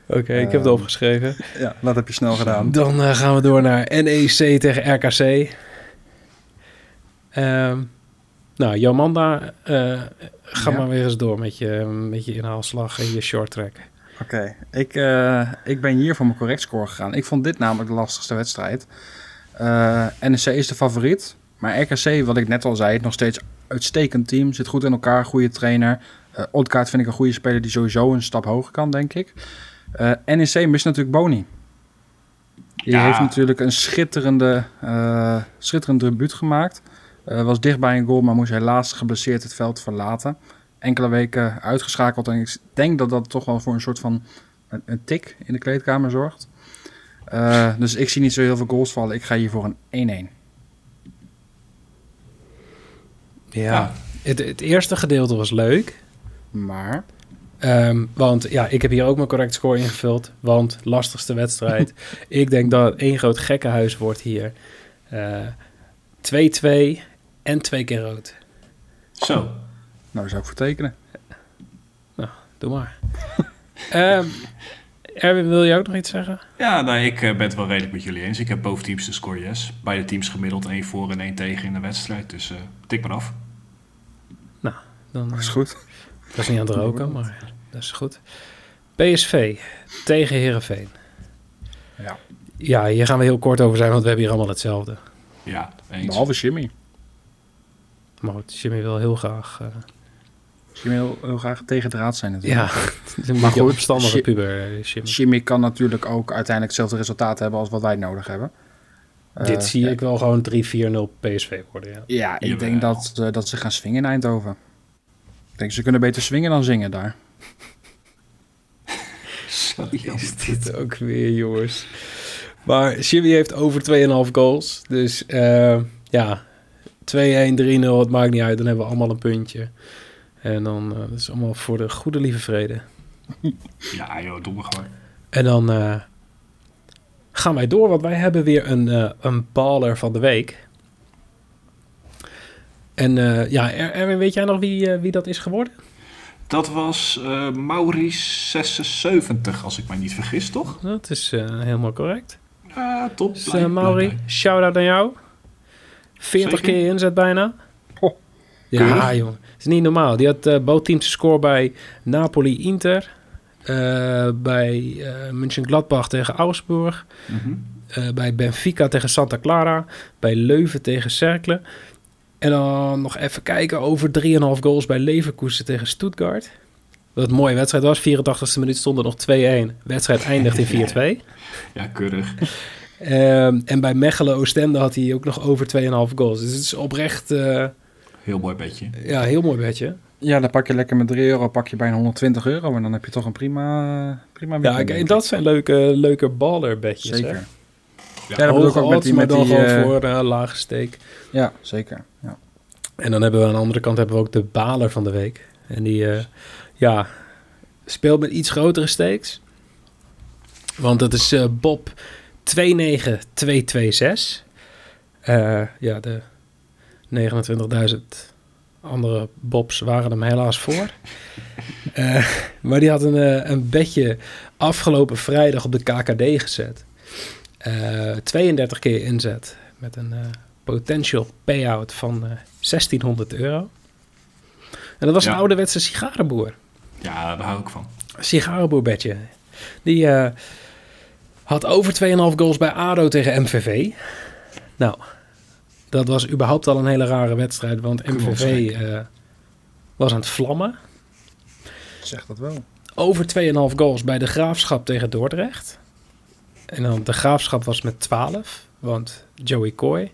[SPEAKER 1] Oké, okay, ik heb het opgeschreven.
[SPEAKER 3] Ja, dat heb je snel gedaan.
[SPEAKER 1] Dan uh, gaan we door naar NEC tegen RKC. Um, nou, Jomanda, uh, ga ja. maar weer eens door met je, met je inhaalslag en je short track.
[SPEAKER 3] Oké, okay. ik, uh, ik ben hier voor mijn correct score gegaan. Ik vond dit namelijk de lastigste wedstrijd. Uh, NEC is de favoriet, Maar RKC, wat ik net al zei, nog steeds uitstekend team. Zit goed in elkaar, goede trainer. Uh, vind ik een goede speler die sowieso een stap hoger kan, denk ik. Uh, NEC mist natuurlijk Boni. Die
[SPEAKER 2] Ja.
[SPEAKER 3] heeft natuurlijk een schitterende, uh, schitterend debuut gemaakt. Uh, was dicht bij een goal, maar moest helaas geblesseerd het veld verlaten. Enkele weken uitgeschakeld. En ik denk dat dat toch wel voor een soort van een, een tik in de kleedkamer zorgt. Uh, dus ik zie niet zo heel veel goals vallen. Ik ga hier voor een 1-1.
[SPEAKER 1] Ja,
[SPEAKER 2] Ja.
[SPEAKER 1] Het, het eerste gedeelte was leuk.
[SPEAKER 3] Maar
[SPEAKER 1] Ehm, want ja, ik heb hier ook mijn correct score ingevuld. Want lastigste wedstrijd. ik denk dat het één groot gekkenhuis wordt hier. Eh, 2-2 en twee keer rood.
[SPEAKER 2] Zo.
[SPEAKER 3] nou, zou ik voor tekenen.
[SPEAKER 1] Doe maar. Ehm, Erwin, wil je ook nog iets zeggen?
[SPEAKER 2] Ja, nou, ik eh, ben het wel redelijk met jullie eens. Ik heb boven teams de score yes. Beide teams gemiddeld één voor en één tegen in de wedstrijd. Dus eh, tik maar af.
[SPEAKER 1] Dan,
[SPEAKER 3] Dat is
[SPEAKER 1] eh,
[SPEAKER 3] goed.
[SPEAKER 1] Dat is niet aan het roken, maar dat is goed. PSV tegen Herenveen.
[SPEAKER 3] Ja.
[SPEAKER 1] Ja, hier gaan we heel kort over zijn, want we hebben hier allemaal hetzelfde.
[SPEAKER 2] Ja, eens.
[SPEAKER 3] Behalve Jimmy.
[SPEAKER 1] Maar goed, Jimmy wil heel graag... eh,
[SPEAKER 3] Jimmy wil heel graag tegen draad zijn natuurlijk.
[SPEAKER 1] ja,
[SPEAKER 3] Maar goed,
[SPEAKER 1] opstandige puber, eh, Jimmy.
[SPEAKER 3] Jimmy kan natuurlijk ook uiteindelijk hetzelfde resultaat hebben als wat wij nodig hebben. Eh,
[SPEAKER 1] Dit zie
[SPEAKER 3] ja.
[SPEAKER 1] ik wel gewoon 3-4-0 PSV worden, ja.
[SPEAKER 3] Ja, ik
[SPEAKER 2] Jawel.
[SPEAKER 3] denk dat, eh, dat ze gaan swingen in Eindhoven. Denk ze kunnen beter swingen dan zingen daar.
[SPEAKER 2] Zo.
[SPEAKER 1] Is dit ook weer, jongens. Maar Jimmy heeft over 2,5 goals. Dus eh, ja, 2-1, 3-0, het maakt niet uit. Dan hebben we allemaal een puntje. En dan, eh dat is allemaal voor de goede lieve vrede.
[SPEAKER 2] Ja, joh, doe maar gewoon.
[SPEAKER 1] En dan eh, gaan wij door, want wij hebben weer een, eh een baller van de week. En eh, ja, Er- Erwin, weet jij nog wie, eh, wie dat is geworden?
[SPEAKER 2] Dat was eh Maurice 76, als ik mij niet vergis, toch?
[SPEAKER 1] Dat is eh, helemaal correct.
[SPEAKER 2] Ja, top.
[SPEAKER 1] Dus uh, Mauri, shout-out aan jou. 40
[SPEAKER 2] Zeker.
[SPEAKER 1] keer inzet bijna.
[SPEAKER 3] Oh.
[SPEAKER 1] Ja,
[SPEAKER 2] Keurig.
[SPEAKER 1] jongen. Het is niet normaal. Die had uh, bootteams score bij Napoli-Inter. eh, bij eh Mönchengladbach tegen Augsburg.
[SPEAKER 2] Mhm.
[SPEAKER 1] eh, bij Benfica tegen Santa Clara. Bij Leuven tegen Cercle. En dan nog even kijken over 3,5 goals bij Leverkusen tegen Stuttgart. Wat een mooie wedstrijd was. 84e minuut stond er nog 2-1. Wedstrijd eindigt in 4-2.
[SPEAKER 2] Ja, keurig.
[SPEAKER 1] Ehm, en bij Mechelen Oostende had hij ook nog over 2,5 goals. Dus het is oprecht uh,
[SPEAKER 2] Heel mooi bedje.
[SPEAKER 1] ja, heel mooi bedje.
[SPEAKER 3] Ja, dan pak je lekker met 3 euro, pak je bijna 120 euro. En dan heb je toch een prima, prima
[SPEAKER 1] Ja,
[SPEAKER 3] weekend,
[SPEAKER 1] en dat zijn leuke, leuke baller
[SPEAKER 3] ik.
[SPEAKER 1] bedjes.
[SPEAKER 3] Zeker.
[SPEAKER 1] Hè?
[SPEAKER 3] Ja, dat bedoel ik ook met die...
[SPEAKER 1] maar
[SPEAKER 3] Met
[SPEAKER 1] dan
[SPEAKER 3] die
[SPEAKER 1] gewoon
[SPEAKER 3] eh,
[SPEAKER 1] voor een lage steek.
[SPEAKER 3] Ja, zeker. Ja.
[SPEAKER 1] En dan hebben we aan de andere kant hebben we ook de baler van de week. En die eh, ja, speelt met iets grotere stakes. Want dat is eh, Bob 29226. Eh ja, de 29.000 andere Bobs waren hem helaas voor. Eh, maar die had een, een bedje afgelopen vrijdag op de KKD gezet. Eh 32 keer inzet met een eh, potential payout van eh 1600 euro. En dat was
[SPEAKER 2] Ja.
[SPEAKER 1] een ouderwetse sigarenboer.
[SPEAKER 2] Ja, daar hou ik van.
[SPEAKER 1] Sigarenboerbedje. Die eh, had over 2,5 goals bij ADO tegen MVV. Nou, dat was überhaupt al een hele rare wedstrijd, want MVV eh, was aan het vlammen.
[SPEAKER 3] Zeg dat wel.
[SPEAKER 1] Over 2,5 goals bij de Graafschap tegen Dordrecht. En dan de Graafschap was met 12, want Joey Coy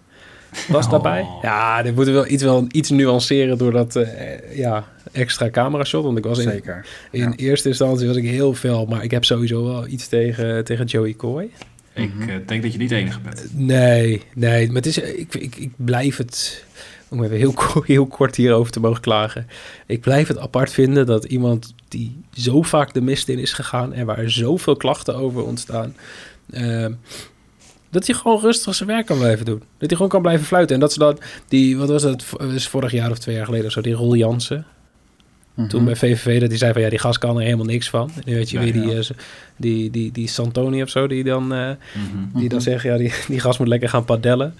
[SPEAKER 1] was
[SPEAKER 2] Oh.
[SPEAKER 1] daarbij. Ja, dit moeten we wel iets, wel iets nuanceren door dat eh, ja, extra camera shot. Want ik was in,
[SPEAKER 3] Zeker.
[SPEAKER 1] in
[SPEAKER 3] Ja.
[SPEAKER 1] eerste instantie was ik heel fel, maar ik heb sowieso wel iets tegen, tegen Joey Coy.
[SPEAKER 2] Ik
[SPEAKER 3] Mhm.
[SPEAKER 2] eh, denk dat je niet de enige bent.
[SPEAKER 1] Nee, nee, maar het is, ik, ik, ik blijf het, om even heel, heel kort hierover te mogen klagen. Ik blijf het apart vinden dat iemand die zo vaak de mist in is gegaan en waar zoveel klachten over ontstaan, ehm, dat hij gewoon rustig zijn werk kan blijven doen. Dat hij gewoon kan blijven fluiten. En dat ze dat, die, wat was dat, v- is vorig jaar of twee jaar geleden of zo, die Rol Jansen,
[SPEAKER 3] Mhm.
[SPEAKER 1] toen bij VVV, dat hij zei van ja, die gast kan er helemaal niks van. En nu weet je
[SPEAKER 2] Ja,
[SPEAKER 1] weer die,
[SPEAKER 3] ja.
[SPEAKER 1] eh, die, die, die Santoni of zo, die dan... eh,
[SPEAKER 2] Mhm.
[SPEAKER 1] die dan
[SPEAKER 3] Mhm.
[SPEAKER 1] zeggen, ja, die, die gast moet lekker gaan padellen.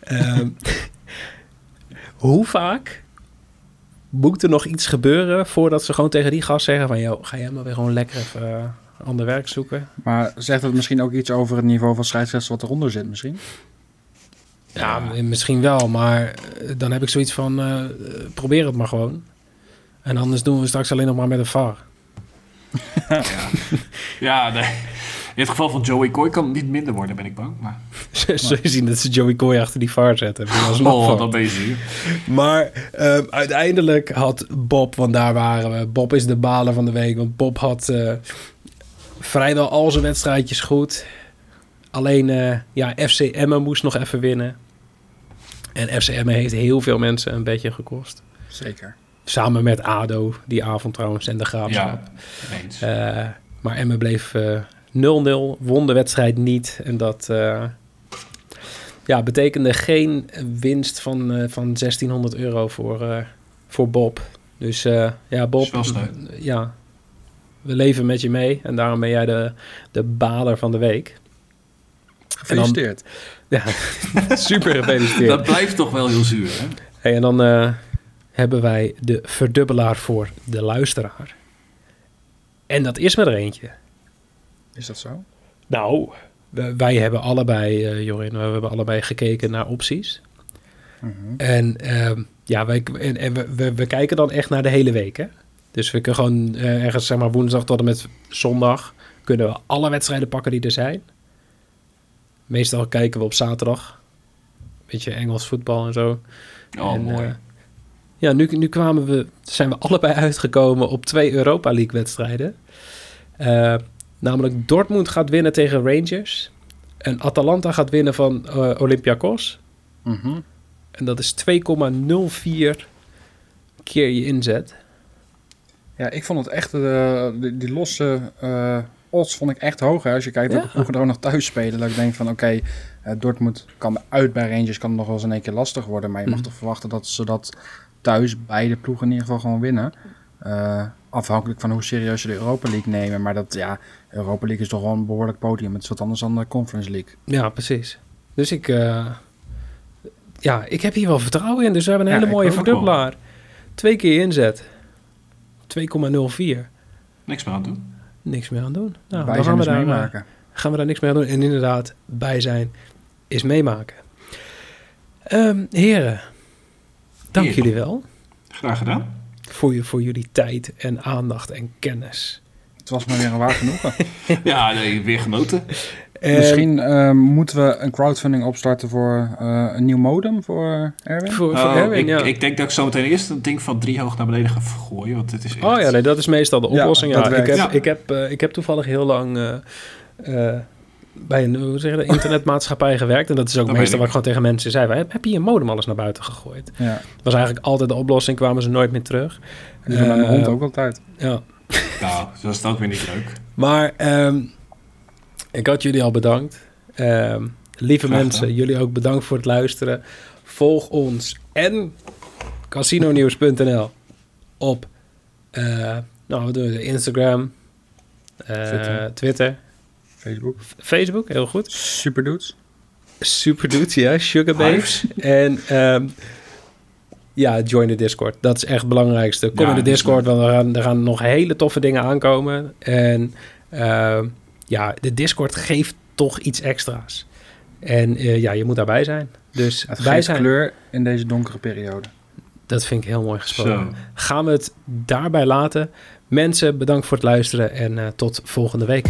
[SPEAKER 1] Ehm, hoe vaak moet er nog iets gebeuren voordat ze gewoon tegen die gast zeggen van... joh, ga jij maar weer gewoon lekker even eh, ander werk zoeken?
[SPEAKER 3] Maar zegt het misschien ook iets over het niveau van scheidsrechters wat eronder zit misschien?
[SPEAKER 1] Ja, misschien wel, maar eh, dan heb ik zoiets van, eh, probeer het maar gewoon. En anders doen we straks alleen nog maar met een VAR.
[SPEAKER 2] Ja, ja nee. In het geval van Joey Coy kan het niet minder worden, ben ik bang. Maar,
[SPEAKER 1] Zul je zien dat ze Joey Coy achter die VAR zetten. Dat
[SPEAKER 2] oh,
[SPEAKER 1] van.
[SPEAKER 2] dan ben je.
[SPEAKER 1] Maar ehm, uiteindelijk had Bob, want daar waren we. Bob is de baler van de week. Want Bob had eh, vrijwel al zijn wedstrijdjes goed. Alleen eh, ja, FC Emmen moest nog even winnen. En FC Emmen heeft heel veel mensen een beetje gekost.
[SPEAKER 3] Zeker.
[SPEAKER 1] Samen met ADO, die avond trouwens, en de Graafschap.
[SPEAKER 2] Ja, eens.
[SPEAKER 1] Eh, maar Emmen bleef eh, 0-0, won de wedstrijd niet. En dat eh, ja, betekende geen winst van, eh, van 1600 euro voor, eh, voor Bob. Dus eh, ja, Bob,
[SPEAKER 2] Is wel sneu.
[SPEAKER 1] ja, we leven met je mee. En daarom ben jij de, de baler van de week.
[SPEAKER 3] Gefeliciteerd.
[SPEAKER 1] Ja, super gefeliciteerd.
[SPEAKER 2] Dat blijft toch wel heel zuur, hè?
[SPEAKER 1] Hey, en dan eh, hebben wij de verdubbelaar voor de luisteraar. En dat is maar er eentje.
[SPEAKER 3] Is dat zo?
[SPEAKER 1] Nou, wij hebben allebei, eh Jorin, we hebben allebei gekeken naar opties.
[SPEAKER 3] Mhm.
[SPEAKER 1] En ehm, ja, wij, en, en we, we, we kijken dan echt naar de hele week, hè? Dus we kunnen gewoon eh, ergens, zeg maar, woensdag tot en met zondag... kunnen we alle wedstrijden pakken die er zijn. Meestal kijken we op zaterdag. Beetje Engels voetbal en zo.
[SPEAKER 2] Oh,
[SPEAKER 1] en,
[SPEAKER 2] mooi.
[SPEAKER 1] eh, ja, nu, nu kwamen we, zijn we allebei uitgekomen op twee Europa League wedstrijden. Eh, namelijk Dortmund gaat winnen tegen Rangers. En Atalanta gaat winnen van Olympiakos.
[SPEAKER 3] Mhm.
[SPEAKER 1] En dat is 2,04 keer je inzet.
[SPEAKER 3] Ja, ik vond het echt, eh, die, die losse eh, odds vond ik echt hoog. Hè? Als je kijkt
[SPEAKER 1] Ja.
[SPEAKER 3] welke ploegen er ook nog thuis spelen. Dat ik denk van oké, eh, Dortmund kan uit bij Rangers kan het nog wel eens in één keer lastig worden. Maar je mag
[SPEAKER 1] Mhm.
[SPEAKER 3] toch verwachten dat ze dat thuis beide ploegen in ieder geval gewoon winnen. Eh, afhankelijk van hoe serieus ze de Europa League nemen. Maar dat ja, Europa League is toch wel een behoorlijk podium. Het is wat anders dan de Conference League.
[SPEAKER 1] Ja, precies. Dus ik, eh, ja, ik heb hier wel vertrouwen in. Dus we hebben een
[SPEAKER 3] Ja,
[SPEAKER 1] hele mooie verdubbelaar. Twee keer inzet. 2,04.
[SPEAKER 2] Niks meer aan doen.
[SPEAKER 1] Niks meer aan doen. Nou, dan gaan
[SPEAKER 3] zijn
[SPEAKER 1] we, daar, eh,
[SPEAKER 3] meemaken.
[SPEAKER 1] gaan we daar niks meer aan doen. En inderdaad, bij zijn is meemaken. Ehm, heren, dank
[SPEAKER 2] Heren.
[SPEAKER 1] jullie wel
[SPEAKER 2] Graag gedaan.
[SPEAKER 1] voor, je, voor jullie tijd en aandacht en kennis.
[SPEAKER 3] Het was maar weer een waar genoegen.
[SPEAKER 2] Ja, nee, weer genoten.
[SPEAKER 1] En
[SPEAKER 3] Misschien eh, moeten we een crowdfunding opstarten voor eh, een nieuw modem voor Erwin.
[SPEAKER 1] voor, voor
[SPEAKER 2] Oh,
[SPEAKER 1] Erwin,
[SPEAKER 2] ik,
[SPEAKER 1] ja.
[SPEAKER 2] ik denk dat ik zo meteen eerst een ding van drie hoog naar beneden ga gooien. Want dit is echt...
[SPEAKER 1] Oh ja, nee, dat is meestal de oplossing. Ja, ik, heb,
[SPEAKER 2] Ja.
[SPEAKER 1] ik, heb, eh, ik heb toevallig heel lang eh, eh, bij een hoe zeg je dat, internetmaatschappij gewerkt. En dat is ook
[SPEAKER 2] Dat
[SPEAKER 1] meestal wat ik gewoon tegen mensen zei. Heb, heb je je modem alles naar buiten gegooid?
[SPEAKER 3] Ja,
[SPEAKER 1] Dat was eigenlijk altijd de oplossing, kwamen ze nooit meer terug.
[SPEAKER 3] die doen met mijn hond ook altijd.
[SPEAKER 1] Ja.
[SPEAKER 2] Nou, zo is het ook weer niet leuk.
[SPEAKER 1] Maar ehm, ik had jullie al bedankt. Ehm, lieve
[SPEAKER 2] Graag
[SPEAKER 1] mensen, jullie ook bedankt voor het luisteren. Volg ons en casinonieuws.nl op eh, nou, wat doen we? Instagram, eh,
[SPEAKER 3] Twitter.
[SPEAKER 1] Twitter,
[SPEAKER 3] Facebook.
[SPEAKER 1] Facebook, heel goed.
[SPEAKER 3] Super dudes.
[SPEAKER 1] Super dudes, ja, Sugar Babes. En ehm, ja, join de Discord. Dat is echt het belangrijkste. Kom
[SPEAKER 2] Ja,
[SPEAKER 1] in de Discord, want er gaan, er gaan nog hele toffe dingen aankomen. En ehm, ja, de Discord geeft toch iets extra's. En eh, ja, je moet daarbij zijn. Dus
[SPEAKER 3] Het geeft
[SPEAKER 1] zijn.
[SPEAKER 3] kleur in deze donkere periode.
[SPEAKER 1] Dat vind ik heel mooi gesproken.
[SPEAKER 2] Zo.
[SPEAKER 1] Gaan we het daarbij laten. Mensen, bedankt voor het luisteren en eh, tot volgende week.